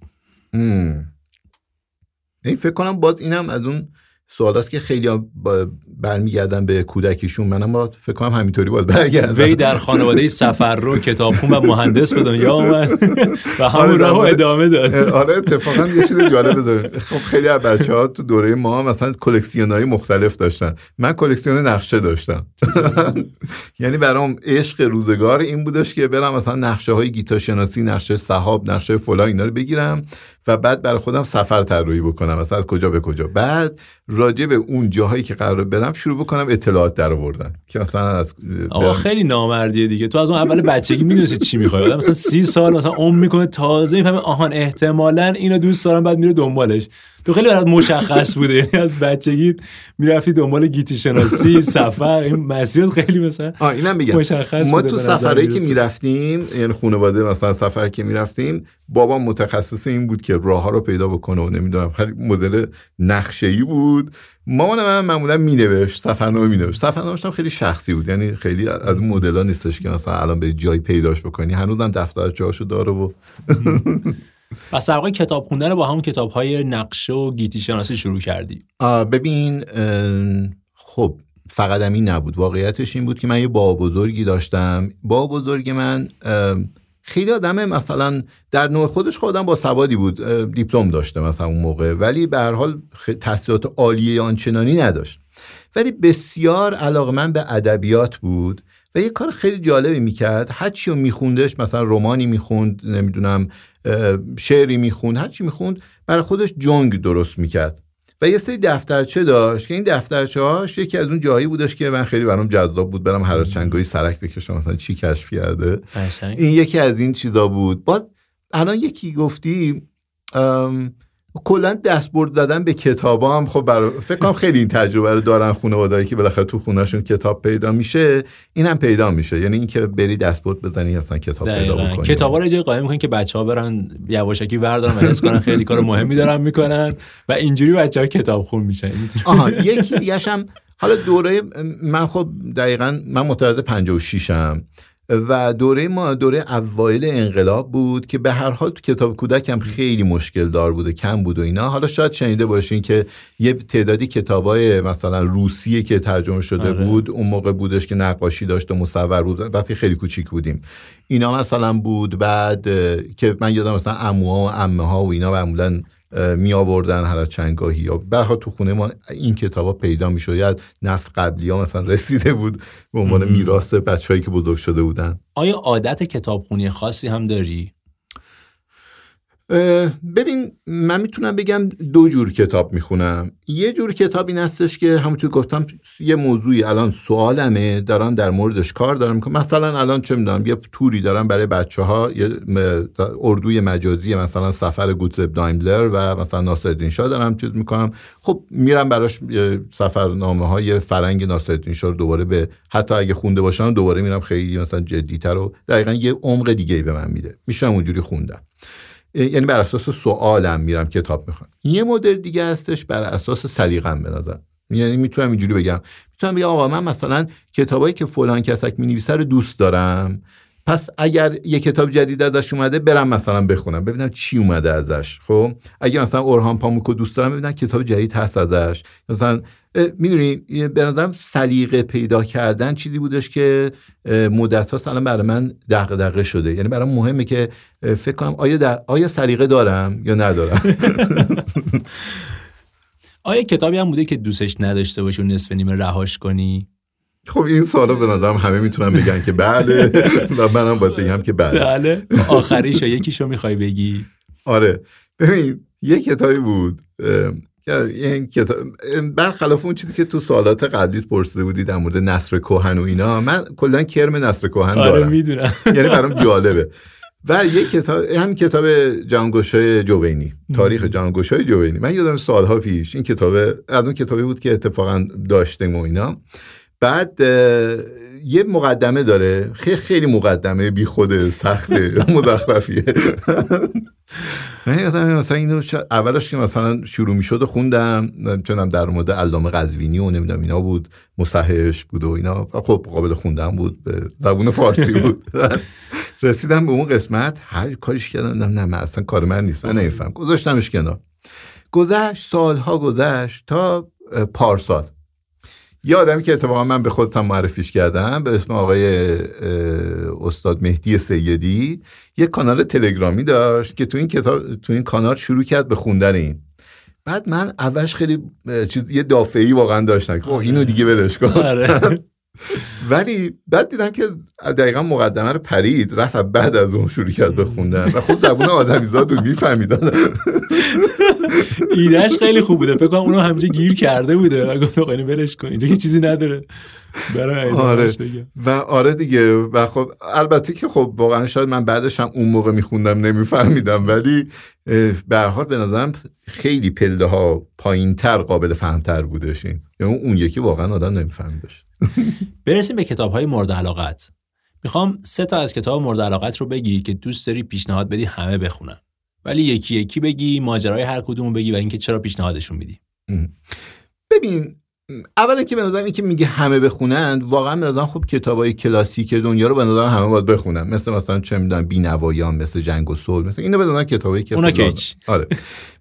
این فکر کنم باز اینم از اون سوالات که خیلی برمیگردن به کودکیشون. منم با فکر کنم همینطوری باید برگردم. وی در خانواده سفر رو کتابخون و مهندس به دنیا آمد و همون آره، راه ادامه داد. آره اتفاقا یه چیز جالب داره خب خیلی از بچه ها تو دوره ما مثلا کلکسیون های مختلف داشتن. من کلکسیون نقشه داشتم. یعنی برام عشق روزگار این بودش که برم مثلا نقشه های گیتا شناسی نقشه صحاب نقشه فلان اینا رو بگیرم. و بعد برای خودم سفر طراحی بکنم. مثلا از کجا به کجا. بعد راجع به اون جاهایی که قرار برم شروع بکنم اطلاعات در آوردن. که مثلا از آقا خیلی نامردیه دیگه. تو از اون اول بچگی می‌دونستی چی می‌خوای. آدم مثلا سی سال مثلا عمر می‌کنه تازه می‌فهمه آهان احتمالا اینو دوست دارم بعد میره دنبالش. تو خیلی برات مشخص بوده. یعنی از بچگی می‌رفتی دنبال گیتی شناسی سفر این مسیر خیلی مثلا آه اینم میگم. مشخص ما تو سفرهایی که می‌رفتیم یعنی خانواده مثلا سفر که می‌رفتیم بابا متخصص این بود که راه ها رو پیدا بکنه و نمی‌دونم خیلی مدل نقشه ای بود. مامان من معمولا مینوشت سفرنامه مینوشت. سفرنامه‌ش خیلی شخصی بود یعنی خیلی از اون مدل‌ها نیستش که مثلا الان به جای پیداش بکنی هنوزم دفترچه‌هاشو داره و پس در کتاب خوندن رو با همون کتاب های نقشه و گیتی شناسی شروع کردی. ببین خب فقط این نبود. واقعیتش این بود که من یه با بزرگی داشتم. با بزرگ من خیلی آدم مثلا در نوع خودش خودم با سوادی بود دیپلم داشته مثلا اون موقع. ولی به هر حال تحصیلات عالیه آنچنانی نداشت. ولی بسیار علاقه من به ادبیات بود و یه کار خیلی جالبی می‌کرد. هرچی رو میخوندش مثلا رومانی می‌خوند نمی‌دونم شعری می‌خوند هرچی می‌خوند برای خودش جنگ درست می‌کرد. و یه سری دفترچه داشت که این دفترچه هاش یکی از اون جایی بودش که من خیلی برام جذاب بود برم هر چنگایی سرک بکشم مثلا چی کشف کرده. این یکی از این چیزا بود. باز الان یکی گفتی کلا دستبرد دادن به کتابا هم خب برای فکر کنم خیلی این تجربه رو دارن خانواده‌ای که بالاخره تو خونهشون کتاب پیدا میشه این هم پیدا میشه. یعنی اینکه بری دستبرد بزنی اصلا کتاب پیدا بکنی. کتابا رو جای قایم می‌کنن که بچه‌ها برن یواشکی بردارن و کنن خیلی کار مهمی دارن می‌کنن و اینجوری بچه‌ها کتاب خون میشن. آها یکی دیگه هم حالا دوره من خب دقیقا من متولد 56 ام و دوره ما دوره اوایل انقلاب بود که به هر حال تو کتاب کودک هم خیلی مشکل دار بود و کم بود و اینا. حالا شاید شنیده باشین که یه تعدادی کتابای مثلا روسیه که ترجمه شده آره. بود اون موقع بودش که نقاشی داشت و مصور بود. وقتی خیلی کوچیک بودیم. اینا مثلا بود بعد که من یادم مثلا اموها و امه ها و اینا معمولا می آوردن هر چنگاهی. یا برها تو خونه ما این کتابا پیدا می شد یا نسل قبلی ها مثلا رسیده بود به عنوان میراث بچههایی که بزرگ شده بودن. آیا عادت کتابخونی خاصی هم داری؟ ببین من می‌تونم بگم دو جور کتاب می‌خونم. یه جور کتاب این هستش که همونطور گفتم یه موضوعی الان سوالمه دارم در موردش کار دارم می‌کنم مثلا الان چه می‌دونم یه توری دارم برای بچه ها یه اردوی مجازی مثلا سفر گوتزب دایملر و مثلا ناصرالدین شاه دارم چیز می‌کنم خب میرم براش سفرنامه های فرنگ ناصرالدین شاه دوباره به حتی اگه خونده باشم دوباره میرم خیلی مثلا جدیتر و دقیقا یه عمق دیگه به من میده. میشم اونجوری خوندم. یعنی بر اساس سوالم میرم کتاب می‌خوام یه مدل دیگه هستش بر اساس سلیقم نظر. یعنی می‌تونم اینجوری بگم. می‌تونم بگم آقا من مثلا کتابایی که فلان کسک می‌نویسه رو دوست دارم. پس اگر یه کتاب جدید ازش اومده برم مثلا بخونم ببینم چی اومده ازش. خب؟ اگه مثلا اورهان پاموکو دوست دارم ببینم کتاب جدید هست ازش. مثلا می‌دونی به نظرم سلیقه پیدا کردن چیزی بودش که مدت ها الان برای من دقیقه شده. یعنی برای مهمه که فکر کنم آیا, آیا سلیقه دارم یا ندارم؟ آیا کتابی هم بوده که دوستش نداشته باشی و نصف نیمه رهاش کنی؟ خب این سوالا به نظرم همه می‌تونن بگن که بله و منم باید بگم که بله. بله. آخریشو یکیشو می‌خوای بگی؟ آره. ببین یه کتابی بود این کتاب برخلاف اون چیزی که تو سوالات قبلی پرسیده بودی در مورد نصر کوهن و اینا من کلا کرم نصر کوهن آره دارم. می‌دونم. یعنی برام جالبه. و یه کتاب هم کتاب جانگوشای جوینی تاریخ جانگوشای جوینی. من یادم سالها پیش این کتاب از اون کتابی بود که اتفاقا داشتیم و اینا. بعد یه مقدمه داره. خیلی خیلی مقدمه بی خود سخت مزخرفیه. من مثلا اینو اولش که مثلا شروع می شد و خوندم چونم در مورد علامه قزوینی و نمی‌دونم اینا بود مصححش بود و اینا. خب قابل خوندن بود به زبون فارسی بود. رسیدم به اون قسمت هر کاریش کردم نه من اصلا کار من نیست من نمیفهم. گذاشتمش کنار. گذشت سالها گذشت تا پارسال. یه آدمی که اتفاقا من به خودم معرفیش کردم به اسم آقای استاد مهدی سیدی یه کانال تلگرامی داشت که تو این کتاب تو این کانال شروع کرد به خوندن این. بعد من اولش خیلی چیز یه دافعی واقعا داشتم خب اینو دیگه ولش کن. آره. ولی بعد دیدم که دقیقا مقدمه رو پرید رفت بعد از اون شروع کرد به خوندن. و خود زبون آدمیزاد رو میفهمیدن ایدهش خیلی خوب بوده. فکر کنم اونو همینجا گیر کرده بوده. و گفت اینو ولش کن. اینجا که چیزی نداره. برای آره. و آره دیگه. و خب البته که خب واقعا شاید من بعدش هم اون موقع میخوندم نمیفهمیدم. ولی به حال به نظرم خیلی پله ها پایین تر قابل فهمتر بودش این. یعنی اون یکی واقعا آدم نمیفهمیدش. برسیم به کتاب های مورد علاقت. می‌خوام سه تا از کتاب مورد علاقت رو بگی که دوست داری پیشنهاد بدی همه بخونن. ولی یکی یکی بگی ماجرای هر کدوم بگی و اینکه چرا پیشنهادشون میدی. ببین اولا که به نظرم که میگه همه بخونن واقعا به نظرم خب کتابای کلاسیک دنیا رو به نظرم همه باید بخونن. مثل مثلا چه می‌دونم بینوایان مثل جنگ و صلح مثل اینو به نظرم کتابایی که اونا که آره.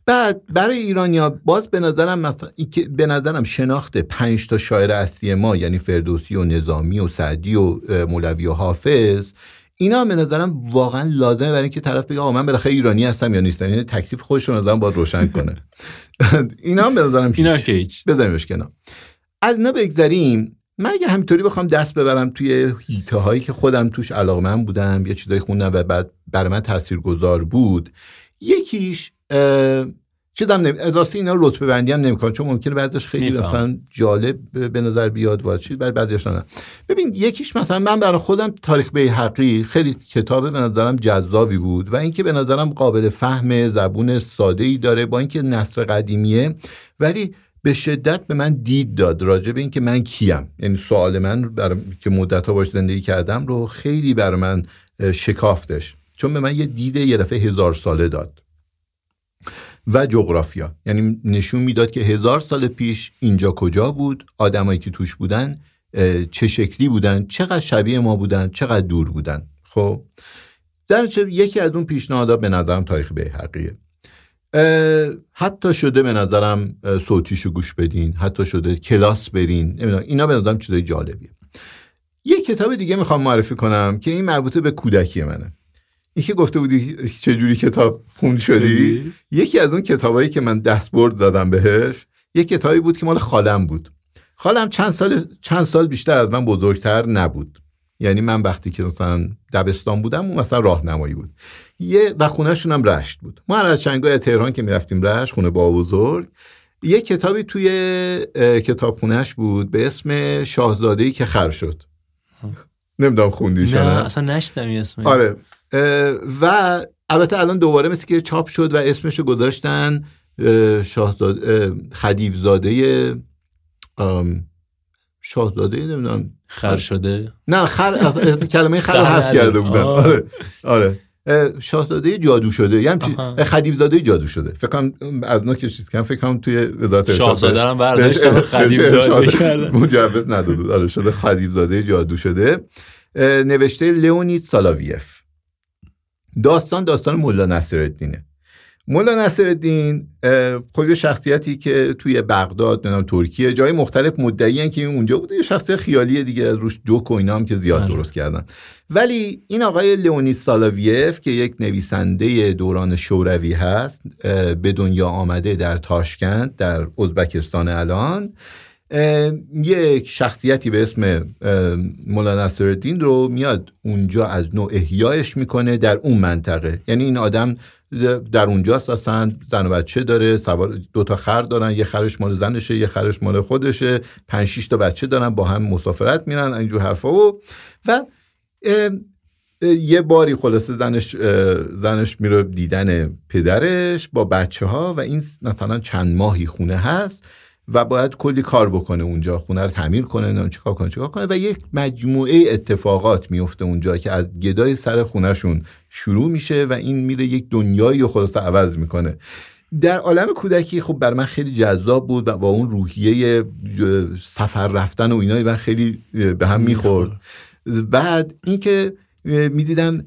بعد برای ایرانیا باز به نظرم مثلا به نظرم شناخت پنج تا شاعر اصلی ما یعنی فردوسی و نظامی و سعدی و مولوی و حافظ اینا به نظرم واقعا لازمه برای اینکه طرف بگه آقا من بالاخره ایرانی هستم یا نیستم. یعنی تکلیف خودش رو نظرم باید روشن کنه. اینا هم به نظرم اینا که هیچ. بذاریمش کنار. از اینا بگذریم. من اگه همینطوری بخوام دست ببرم توی هیته هایی که خودم توش علاقمند بودم یه چیزایی خوندم و بعد برای من تاثیرگذار بود. یکیش چیزم نمی راستی اینا رتبه بندی هم نمی‌کنن. چون ممکنه بعدش خیلی. مثلا جالب به نظر بیاد و چیز بعد بعدش نه ببین یکیش مثلا من برای خودم تاریخ بیهقی خیلی کتاب به نظرم جذابی بود و اینکه به نظرم قابل فهم زبون ساده ای داره با اینکه نصر قدیمیه ولی به شدت به من دید داد راجع به اینکه من کیم. یعنی سوال من برای که مدت ها باش زندگی کردم رو خیلی برای من شکافتش. چون به من یه دید یه دفعه هزار ساله داد. و جغرافیا. یعنی نشون می‌داد که هزار سال پیش اینجا کجا بود آدمایی که توش بودن چه شکلی بودن چقدر شبیه ما بودن چقدر دور بودن. خب در یکی از اون پیشنهادات به نظرم تاریخ بیهقیه حتی شده به نظرم صوتیشو گوش بدین حتی شده کلاس برین. اینا به نظرم چیزای جالبیه. یه کتاب دیگه می‌خوام معرفی کنم که این مربوطه به کودکی منه. این که گفته بودی چجوری کتاب خون شدی؟ یکی از اون کتابایی که من دستبرد دادم بهش یه کتابی بود که مال خالم بود. خالم چند سال چند سال بیشتر از من بزرگتر نبود. یعنی من وقتی که مثلا دبستان بودم اون مثلا راهنمایی بود. یه و خونهشون هم رشت بود. ما هر از چنگای تهران که می‌رفتیم رشت خونه با بزرگ یه کتابی توی کتابخونهش بود به اسم شاهزاده که خر شد. نمی‌دونم خوندیش نه اصلا نشدم این اسم. آره. و البته الان دوباره مثل که چاپ شد و اسمشو گذاشتن اه، شاهزاده اه، خدیوزاده شاهزاده نمی‌دونم خر شده نه خر از- کلمه خر رو حذف. کرده بودن. آره آره اه، شاهزاده جادو شده یعنی. اه، خدیوزاده جادو شده فکر کنم از نوع که چیز کنم فکر کنم توی وزارت شاهزاده رو بهش- برداشتن خدیو زاده کردن. مجوز نداده بود. آره شده خدیوزاده جادو شده نوشته لئونید سالاویف داستان داستان مولا نصرالدینه مولا نصرالدین خب یه شخصیتی که توی بغداد نمی‌دونم ترکیه جای مختلف مدعی که این اونجا بوده یه شخصیت خیالی دیگه از روش جوک و اینا هم که زیاد آره. درست کردن ولی این آقای لئونید سالاویف که یک نویسنده دوران شوروی هست به دنیا آمده در تاشکند در ازبکستان الان یک شخصیتی به اسم مولانا نصرالدین رو میاد اونجا از نوع احیایش می‌کنه در اون منطقه. یعنی این آدم در اونجاست اصلا زن و بچه داره سوار دو تا خر دارن یه خرش مال زنشه یه خرش مال خودشه پنج شیش تا بچه دارن با هم مسافرت میرن اینجور حرفا. و و یه باری خلاصه زنش زنش میره دیدن پدرش با بچه ها و این مثلا چند ماهی خونه هست. و باید کلی کار بکنه اونجا خونه رو تعمیر کنه نمی‌دونم چیکار کنه چیکار کنه و یک مجموعه اتفاقات میفته اونجا که از گدای سر خونهشون شروع میشه و این میره یک دنیایی خلاصه عوض می‌کنه. در عالم کودکی خب بر من خیلی جذاب بود و با اون روحیه سفر رفتن و اینا من خیلی به هم می‌خورد. بعد اینکه می‌دیدم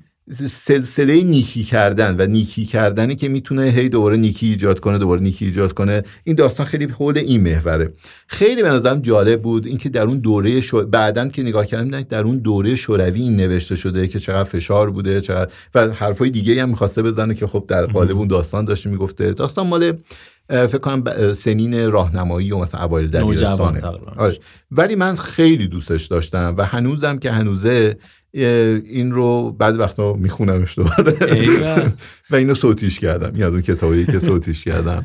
سلسله نیکی کردن و نیکی کردنی که می‌تونه هی دوباره نیکی ایجاد کنه دوباره نیکی ایجاد کنه این داستان خیلی حول این محوره خیلی به نظرم جالب بود اینکه در اون دوره شو... بعدن که نگاه کردم در اون دوره شوروی این نوشته شده که چقدر فشار بوده چقدر و حرفای دیگه هم می‌خواسته بزنه که خب در قالب اون داستان داشته می‌گفته داستان مال فکر کنم سنین راهنمایی و مثلا اوایل دبیرستانه. آره. ولی من خیلی دوستش داشتم و هنوزم که هنوزه این رو بعد وقتا میخونمش دوباره. و اینو صوتیش کردم. این از اون کتابی که صوتیش کردم.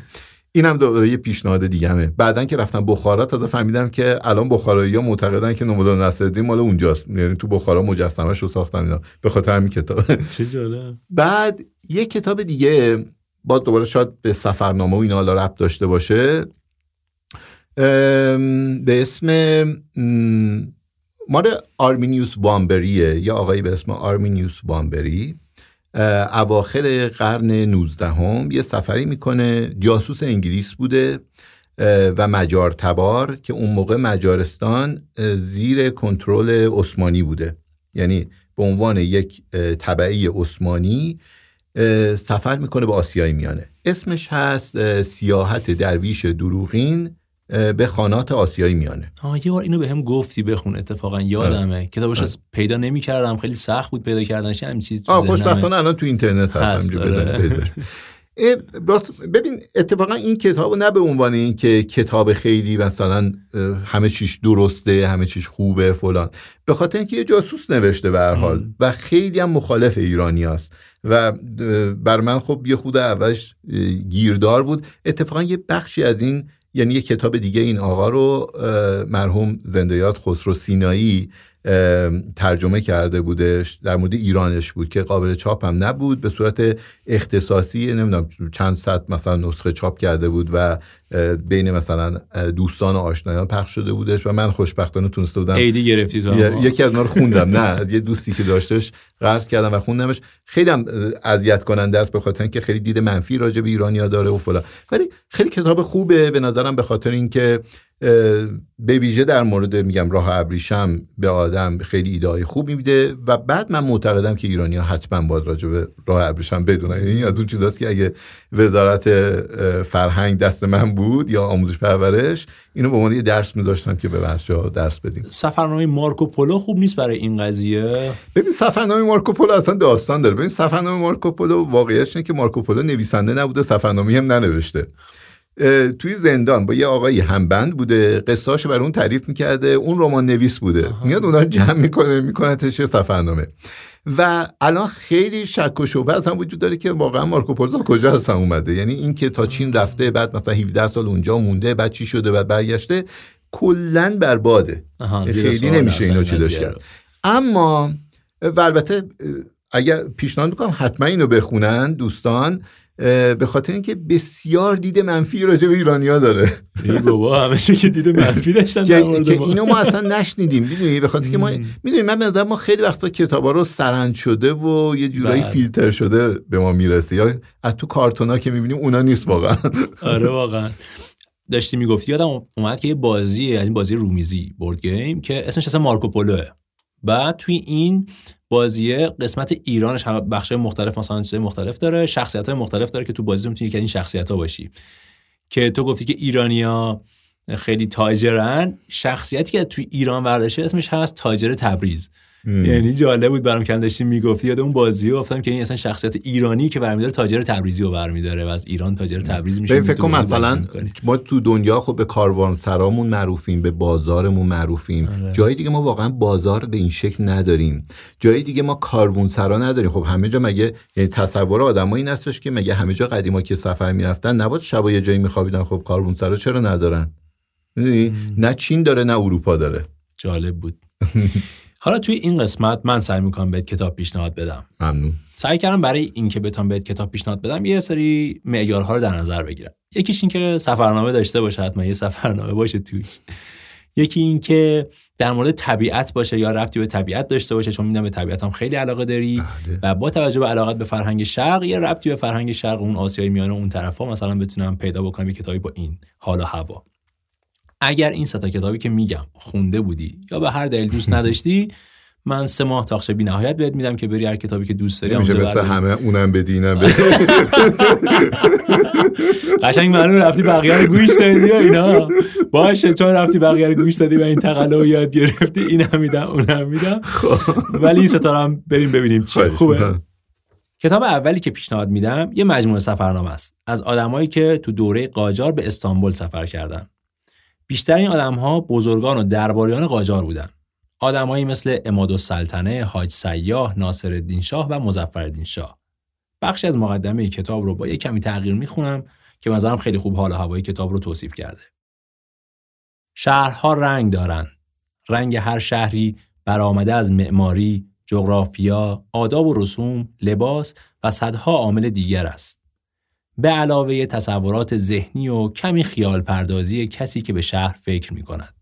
اینم دوباره یه پیشنهاد دیگه‌مه. بعداً که رفتم بخارا تازه فهمیدم که الان بخارایی ها معتقدن که ملا نصرالدین مال اونجاست. یعنی تو بخارا مجسمه‌ش رو ساختن اینا. به خاطر همین کتاب. چه جالب. بعد یه کتاب دیگه با دوباره شاید به سفرنامه و اینا حالا ربط داشته باشه. به اسم مال آرمینیوس وامبریه. یا آقایی به اسم آرمینیوس وامبری اواخر قرن 19 هم یه سفری می‌کنه. جاسوس انگلیس بوده و مجار تبار که اون موقع مجارستان زیر کنترل عثمانی بوده. یعنی به عنوان یک اه، تبعی عثمانی سفر می‌کنه به آسیای میانه. اسمش هست سیاحت درویش دروغین. به خانات آسیای میانه. آه یه بار اینو به هم گفتی بخون اتفاقا یادمه. کتابش از پیدا نمی‌کردم خیلی سخت بود پیدا کردنش همین چیز تو. خوشبختانه الان تو اینترنت هست هست، آره. ببین اتفاقا این کتاب نه به عنوان این که کتاب خیلی مثلا همه چیش درسته همه چیش خوبه فلان. به خاطر اینکه یه جاسوس نوشته به هر حال و خیلی هم مخالف ایرانی هست و بر من خب یه خود اولش گیردار بود. اتفاقا یه بخشی از این یعنی یه کتاب دیگه این آقا رو مرحوم زندیات خسرو سینایی ترجمه کرده بودش. در مورد ایرانش بود که قابل چاپ هم نبود. به صورت اختصاصی نمی‌دونم چند صد مثلا نسخه چاپ کرده بود و بین مثلا دوستان و آشنایان پخش شده بودش و من خوشبختانه تونسته بودم ایدی گرفتی تو یکی از اونها رو خوندم. نه یه دوستی که داشتش قرض کردم و خوندمش. خیلی هم اذیت کننده است به خاطر اینکه خیلی دید منفی راجع به ایرانیا داره و فلان. ولی خیلی کتاب خوبه. به نظرم به خاطر اینکه به ویژه در مورد میگم راه ابریشم به آدم خیلی ایده خوب میده و بعد من معتقدم که ایرانی ها حتما باز راجع به راه ابریشم بدونن. یعنی از اون چیزاست که اگه وزارت فرهنگ دست من بود یا آموزش پرورش اینو به عنوان یه درس میذاشتم که به بچه‌ها درس بدیم. سفرنامه مارکو پولو خوب نیست برای این قضیه؟ ببین سفرنامه مارکو پولو اصلا داستان داره. ببین سفرنامه مارکو پولو واقعیتش اینه که مارکو پولو نویسنده نبوده سفرنامه هم ننوشته. توی زندان با یه آقایی همبند بوده قصهاش بر اون تعریف می‌کرده اون رمان نویس بوده. میاد اونا رو جمع می‌کنه می‌کنه تشه سفرنامه. و الان خیلی شک و شبه هم وجود داره که واقعا مارکو پولو کجا هستن اومده. یعنی این که تا چین رفته بعد مثلا 17 سال اونجا مونده بعد چی شده بعد برگشته کلا برباده خیلی نمیشه اینو چیزش کرد. اما و البته اگر پیشنهاد می‌کنم حتما اینو بخونن دوستان. به خاطر اینکه بسیار دید منفی راجع به ایرانیا داره. ای بابا همیشه که دید منفی داشتن که, اینو ما اصلا نشنیدیم می‌دونی؟ به خاطر که ما می‌دونی من به ما خیلی وقتا کتابا رو سرند شده و یه جورایی بله. فیلتر شده به ما می‌رسه. یا از تو کارتونا که می‌بینیم اونا نیست واقعا. آره واقعا. داشتی می‌گفتی یادم اومد که یه بازی از این بازی رومیزی بورد گیم که اسمش اصلا مارکوپولوه بعد توی این بازیه قسمت ایرانش هم بخش مختلف مثلا چیزای مختلف داره شخصیت های مختلف داره که تو بازی می‌تونی که این شخصیت ها باشی. که تو گفتی که ایرانیا خیلی تاجرن شخصیتی که توی ایران برداشته اسمش هست تاجر تبریز. یعنی جالب بود برام که داشتیم می‌گفتی. یاد اون بازی گفتم که این اصلا شخصیت ایرانی که برمیداره تاجر تبریزی رو برمیداره و از ایران تاجر تبریز میشه فکر کنم مثلا ما تو دنیا خب به کاروان سرامون معروفیم به بازارمون معروفیم. آره. جای دیگه ما واقعا بازار به این شکل نداریم. جای دیگه ما کاروان سرا نداریم. خب همه جا مگه یعنی تصور آدمایی این هستش که مگه همه جا قدیما که سفر می‌رفتن نبود شب یه جایی میخوابیدن. خب کاروان سرا چرا ندارن؟ نه چین داره نه اروپا داره. جالب بود. حالا توی این قسمت من سعی می‌کنم بهت کتاب پیشنهاد بدم. ممنون. سعی کردم برای اینکه بتونم بهت کتاب پیشنهاد بدم یه سری معیارها رو در نظر بگیرم. یکیش این که سفرنامه داشته باشه حتما یه سفرنامه باشه توش. یکی این که در مورد طبیعت باشه یا ربطی به طبیعت داشته باشه چون می‌دونم به طبیعت هم خیلی علاقه داری بله. و با توجه به علاقت به فرهنگ شرق یه ربطی به فرهنگ شرق اون آسیای میانه اون طرفا مثلا بتونم پیدا بکنم یه کتابی با این حال و هوا. اگر این ستا کتابی که میگم خونده بودی یا به هر دلیل دوست نداشتی من سه ماه تاخش بی نهایت بهت میدم که بری هر کتابی که دوست داری میشه مثل همه اونم بدی اینم بدی. قشنگ معلوم رفتی بقیه رو گوش دادی اینا. باشه چون رفتی بقیه رو گوش دادی و این تقلا یاد گرفتی اینم میدم اونم میدم. خب. ولی این ستاره هم بریم ببینیم چی. خوبه؟ کتاب اولی که پیشنهاد میدم یه مجموعه سفرنامه است. از آدمایی که تو دوره قاجار به استانبول سفر کردن. بیشتر این آدم ها بزرگان و درباریان قاجار بودن آدمایی مثل اماد السلطنه، حاج سیاه، ناصر الدین شاه و مظفر شاه. بخشی از مقدمه کتاب رو با یک کمی تغییر می‌خونم که نظرم خیلی خوب حال هوای کتاب رو توصیف کرده. شهرها رنگ دارند. رنگ هر شهری برآمده از معماری، جغرافیا، آداب و رسوم، لباس و صدها عامل دیگر است. به علاوه تصورات ذهنی و کمی خیال پردازی کسی که به شهر فکر می کند.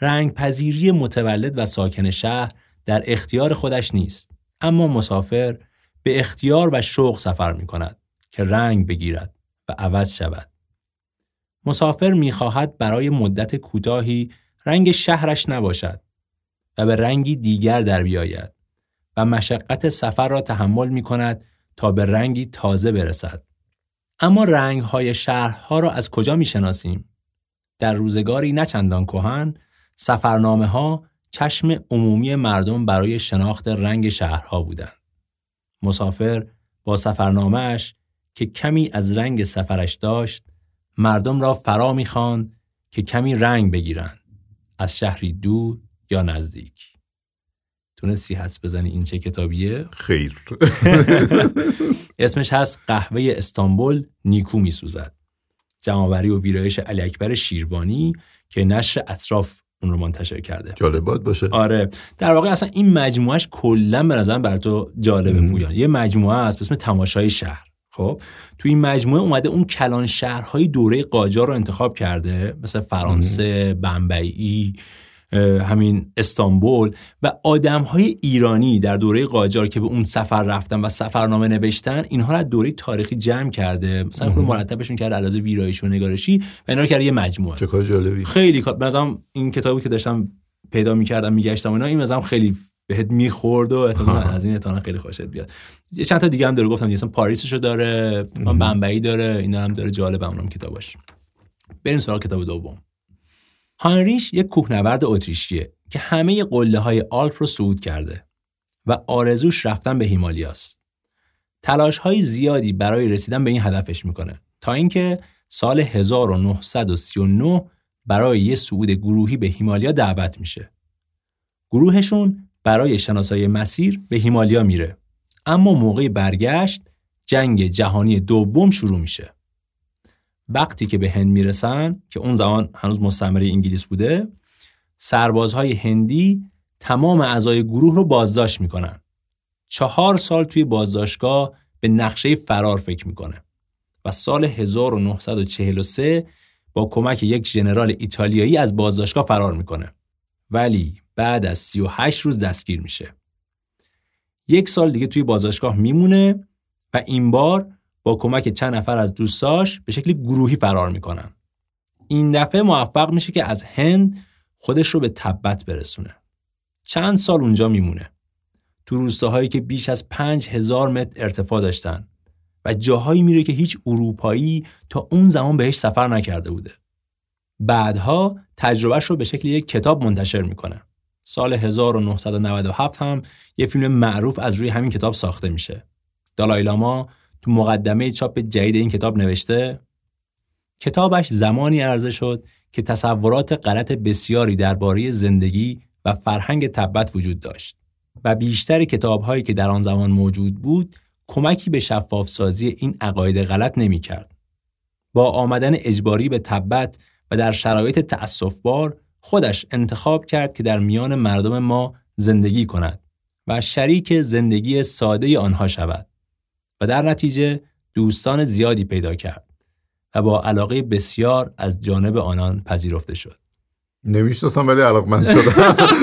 رنگ پذیری متولد و ساکن شهر در اختیار خودش نیست اما مسافر به اختیار و شوق سفر می کند که رنگ بگیرد و عوض شود مسافر می خواهد برای مدت کوتاهی رنگ شهرش نباشد و به رنگی دیگر در بیاید و مشقت سفر را تحمل می کند تا به رنگی تازه برسد اما رنگ های شهرها را از کجا می شناسیم؟ در روزگاری نچندان کهن سفرنامه ها چشم عمومی مردم برای شناخت رنگ شهرها بودند. مسافر با سفرنامهش که کمی از رنگ سفرش داشت مردم را فرا می‌خواند که کمی رنگ بگیرند از شهری دور یا نزدیک تونستی حدس بزنی این چه کتابیه خیر اسمش هست قهوه استانبول نیکو میسوزد. جمعآوری و ویرایش علی اکبر شیروانی که نشر اطراف اون رو منتشر کرده. جالبات باشه. آره. در واقع اصلا این مجموعهش کلا به نظرم بر تو جالبه پویان. یه مجموعه است به اسم تماشای شهر. خب؟ تو این مجموعه اومده اون کلان شهرهای دوره قاجار رو انتخاب کرده مثل فرانسه بمبئی همین استانبول و آدم های ایرانی در دوره قاجار که به اون سفر رفتن و سفرنامه نوشتن اینها رو از دوره تاریخی جمع کرده. مثلا خود مرتبشون کرده علاوه ویرایش و نگارشی و اینا رو کرده یه مجموعه. چه کار جالبی. خیلی مثلا این کتابی که داشتم پیدا می‌کردم میگشتم اینا این مثلا خیلی بهت می‌خورد و از این احتمال خیلی خوشت بیاد. یه چند تا دیگه هم داره گفتم مثلا پاریسشو داره بمبئی داره اینا هم داره جالب اونم کتاباش. بریم سراغ کتاب دوم. هانریش یک کوهنورد اتریشیه که همه قله های آلپ رو صعود کرده و آرزوش رفتن به هیمالیاست. تلاش های زیادی برای رسیدن به این هدفش می‌کنه تا اینکه سال 1939 برای یه صعود گروهی به هیمالیا دعوت میشه. گروهشون برای شناسایی مسیر به هیمالیا میره. اما موقع برگشت جنگ جهانی دوم شروع میشه. وقتی که به هند می‌رسن که اون زمان هنوز مستعمره انگلیس بوده سربازهای هندی تمام اعضای گروه رو بازداشت می‌کنن. چهار سال توی بازداشتگاه به نقشه فرار فکر می‌کنه و سال 1943 با کمک یک ژنرال ایتالیایی از بازداشتگاه فرار می‌کنه. ولی بعد از 38 روز دستگیر میشه. یک سال دیگه توی بازداشتگاه میمونه و این بار با کمک چند نفر از دوستاش به شکل گروهی فرار می‌کنن. این دفعه موفق میشه که از هند خودش رو به تبت برسونه. چند سال اونجا میمونه. تو روستاهایی که بیش از پنج هزار متر ارتفاع داشتن و جاهایی میره که هیچ اروپایی تا اون زمان بهش سفر نکرده بوده. بعدها تجربهش رو به شکل یک کتاب منتشر می‌کنه. سال 1997 هم یه فیلم معروف از روی همین کتاب ساخته میشه. دالایلاما تو مقدمه چاپ جدید این کتاب نوشته کتابش زمانی عرضه شد که تصورات غلط بسیاری درباره زندگی و فرهنگ تبت وجود داشت و بیشتر کتابهایی که در آن زمان موجود بود کمکی به شفاف سازی این عقاید غلط نمی کرد. با آمدن اجباری به تبت و در شرایط تأسفبار خودش انتخاب کرد که در میان مردم ما زندگی کند و شریک زندگی ساده آنها شود. و در نتیجه دوستان زیادی پیدا کرد و با علاقه بسیار از جانب آنان پذیرفته شد. نمی‌شناسم ولی علاقمند شدم.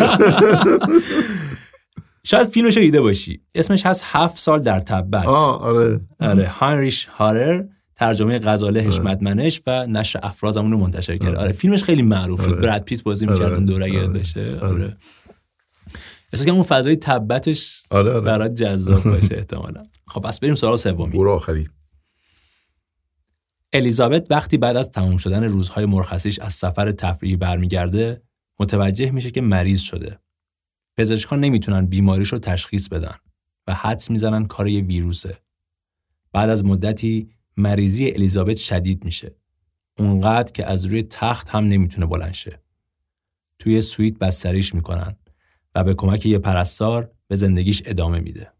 شاید فیلمش دیده باشی. اسمش هست هفت سال در تبت. آره. آره هاینریش هارر ترجمه غزاله آره. حشمتمنش و نشر افراز رو منتشر کرد. آره. آره فیلمش خیلی معروف شد. آره. براد پیت بازی می‌کرد اون دوره یاد بشه. آره. احساس اون فضای تبتش آره آره. برات جذاب باشه احتمالا. خب پس بریم سراغ سومی برو آخری. الیزابت وقتی بعد از تمام شدن روزهای مرخصیش از سفر تفریحی برمیگرده متوجه میشه که مریض شده. پزشکان نمی‌تونن بیماریش رو تشخیص بدن و حدس می‌زنن کار یه ویروسه. بعد از مدتی مریضی الیزابت شدید میشه. اونقدر که از روی تخت هم نمی‌تونه بلند شه. توی سویت بستریش می‌کنن. و به کمک یه پرستار به زندگیش ادامه میده.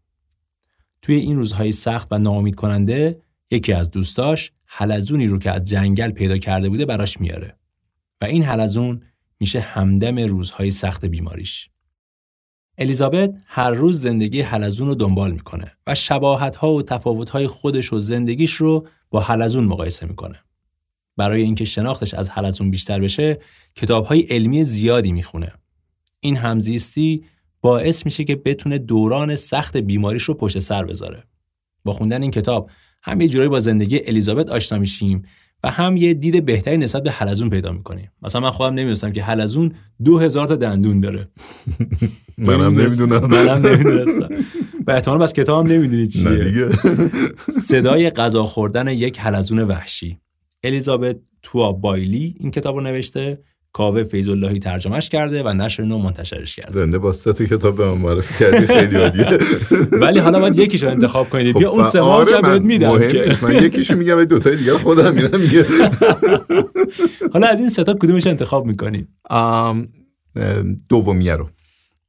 توی این روزهای سخت و ناامید کننده یکی از دوستاش حلزونی رو که از جنگل پیدا کرده بوده براش میاره و این حلزون میشه همدم روزهای سخت بیماریش. الیزابت هر روز زندگی حلزون رو دنبال می‌کنه و شباهت ها و تفاوت های خودش و زندگیش رو با حلزون مقایسه می‌کنه. برای اینکه شناختش از حلزون بیشتر بشه، کتاب های علمی زیادی می‌خونه این همزیستی باعث میشه که بتونه دوران سخت بیماریش رو پشت سر بذاره. با خوندن این کتاب هم یه جورایی با زندگی الیزابت آشنا میشیم و هم یه دید بهتری نسبت به حلزون پیدا می‌کنیم. مثلا من خودم نمی‌دونستم که حلزون دو هزار تا دندون داره. منم نمی‌دونم. منم نمی‌دونستم. و احتمال بس کتابم نمی‌دونی چیه. صدای غذا خوردن یک حلزون وحشی. الیزابت توا بایلی این کتاب رو نوشته کاوه فیض اللهی ترجمهش کرده و نشر نو منتشرش کرده. زنده با سه کتاب به معرفی کردی خیلی عالیه. ولی حالا باید یکیشو انتخاب کنید. خب بیا اون سه که بهت میدم که. من یکیشو میگم و دو تای دیگه خودم میرم میگه. حالا از این سه تا کدومش انتخاب می‌کنی دومیه رو.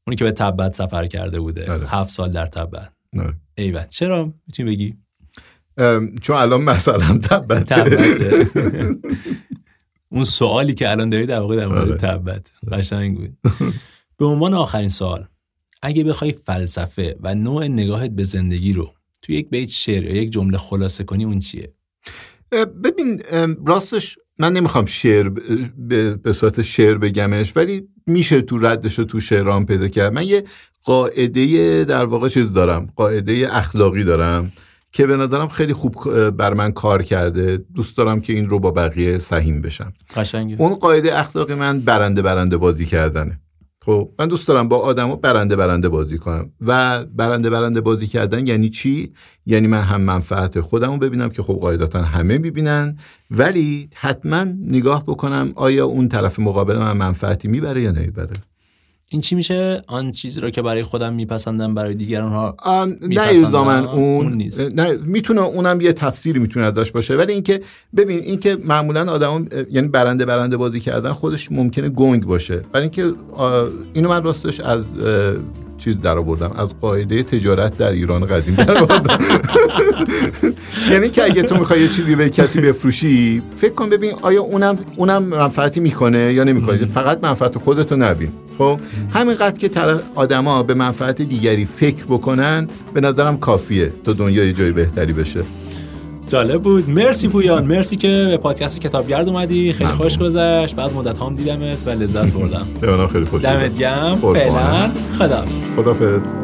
اونی که به تبت سفر کرده بوده. آره. هفت سال در تبت. آره. ایول. چرا؟ می‌تونی بگی؟ چون الان مثلا تبته. اون سوالی که الان داری در واقع در مورد آره. تبت. قشنگ بود. به عنوان آخرین سوال اگه بخوای فلسفه و نوع نگاهت به زندگی رو تو یک بیت شعر یا یک جمله خلاصه کنی اون چیه؟ ببین راستش من نمی‌خوام شعر به صورت شعر بگمش ولی میشه تو ردش رو تو شعرام پیدا کرد. من یه قاعده در واقع چیز دارم قاعده اخلاقی دارم. که به نظرم خیلی خوب بر من کار کرده. دوست دارم که این رو با بقیه سهیم بشم. قشنگه. اون قاعده اخلاقی من برنده برنده بازی کردنه. خب من دوست دارم با آدما برنده برنده بازی کنم. و برنده برنده بازی کردن یعنی چی؟ یعنی من هم منفعت خودم رو ببینم که خب قاعدتا همه می‌بینن ولی حتما نگاه بکنم آیا اون طرف مقابل من منفعتی می‌بره یا نمی‌بره. این چی میشه آن چیزی رو که برای خودم میپسندم برای دیگران ها نه. الزامن اون, اون نیست. نه می‌تونه اونم یه تفسیری می‌تونه داشت باشه ولی اینکه ببین اینکه معمولا آدم یعنی برنده برنده بازی کردن خودش ممکنه گنگ باشه برای اینکه اینو من راستش از چیز در آوردم از قاعده تجارت در ایران قدیم در آوردم یعنی که اگه تو می‌خوای یه چیزی به کسی بفروشی فکر کن ببین آیا اونم اونم منفعتی می‌کنه یا نمی‌کنه. فقط منفعت خودتو نبین. خب؟ همینقدر که طرف آدما به منفعت دیگری فکر بکنن به نظرم کافیه تا دنیا یه جای بهتری بشه. جالب بود. مرسی پویان. مرسی که به پادکست کتابگرد اومدی. خیلی ممنون. خوش گذشت. بعد مدت هم دیدمت و لذت بردم. به منم خیلی خوش دمت. گرم. فعلا خدا خدافظ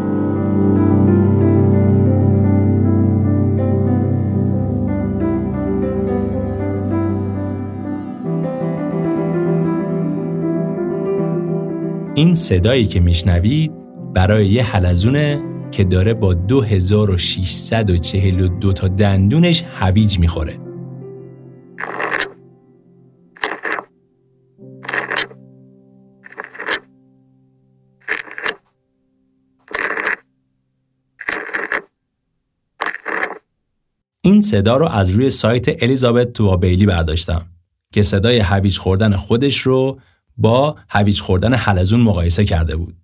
این صدایی که میشنوید برای یه حلزونه که داره با 2642 تا دندونش هویج می‌خوره این صدا رو از روی سایت الیزابت توابیلی برداشتم که صدای هویج خوردن خودش رو با هویج خوردن حلزون مقایسه کرده بود.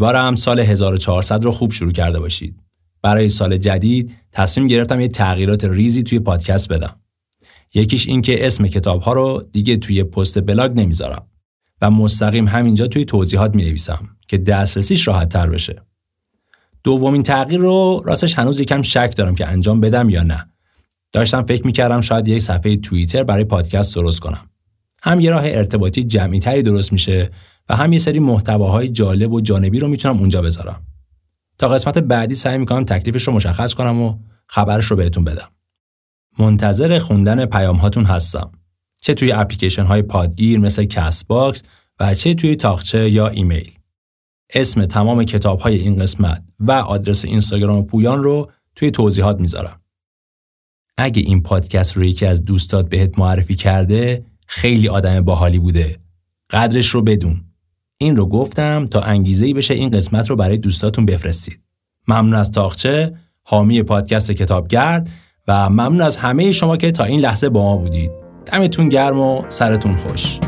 امیدوارم سال 1400 رو خوب شروع کرده باشید. برای سال جدید تصمیم گرفتم یه تغییرات ریزی توی پادکست بدم. یکیش این که اسم کتاب ها رو دیگه توی پست بلاگ نمی‌ذارم و مستقیم همینجا توی توضیحات می نویسم که دسترسیش راحت تر بشه. دومین تغییر رو راستش هنوز یکم شک دارم که انجام بدم یا نه. داشتم فکر می‌کردم شاید یک صفحه توییتر برای پادکست درست کنم. هم یه راه ارتباطی جمعی تری درست میشه و هم یه سری محتواهای جالب و جانبی رو می‌تونم اونجا بذارم. تا قسمت بعدی سعی می‌کنم تکلیفش رو مشخص کنم و خبرش رو بهتون بدم. منتظر خوندن پیام هاتون هستم. چه توی اپلیکیشن های پادگیر مثل Castbox و چه توی طاقچه یا ایمیل. اسم تمام کتاب های این قسمت و آدرس اینستاگرام پویان رو توی توضیحات می‌ذارم. اگه این پادکست رو یکی از دوستات بهت معرفی کرده خیلی آدم باحالی بوده. قدرش رو بدون. این رو گفتم تا انگیزه بشه این قسمت رو برای دوستاتون بفرستید. ممنون از تاخچه، حامی پادکست کتابگرد و ممنون از همه شما که تا این لحظه با ما بودید. دمتون گرم و سرتون خوش.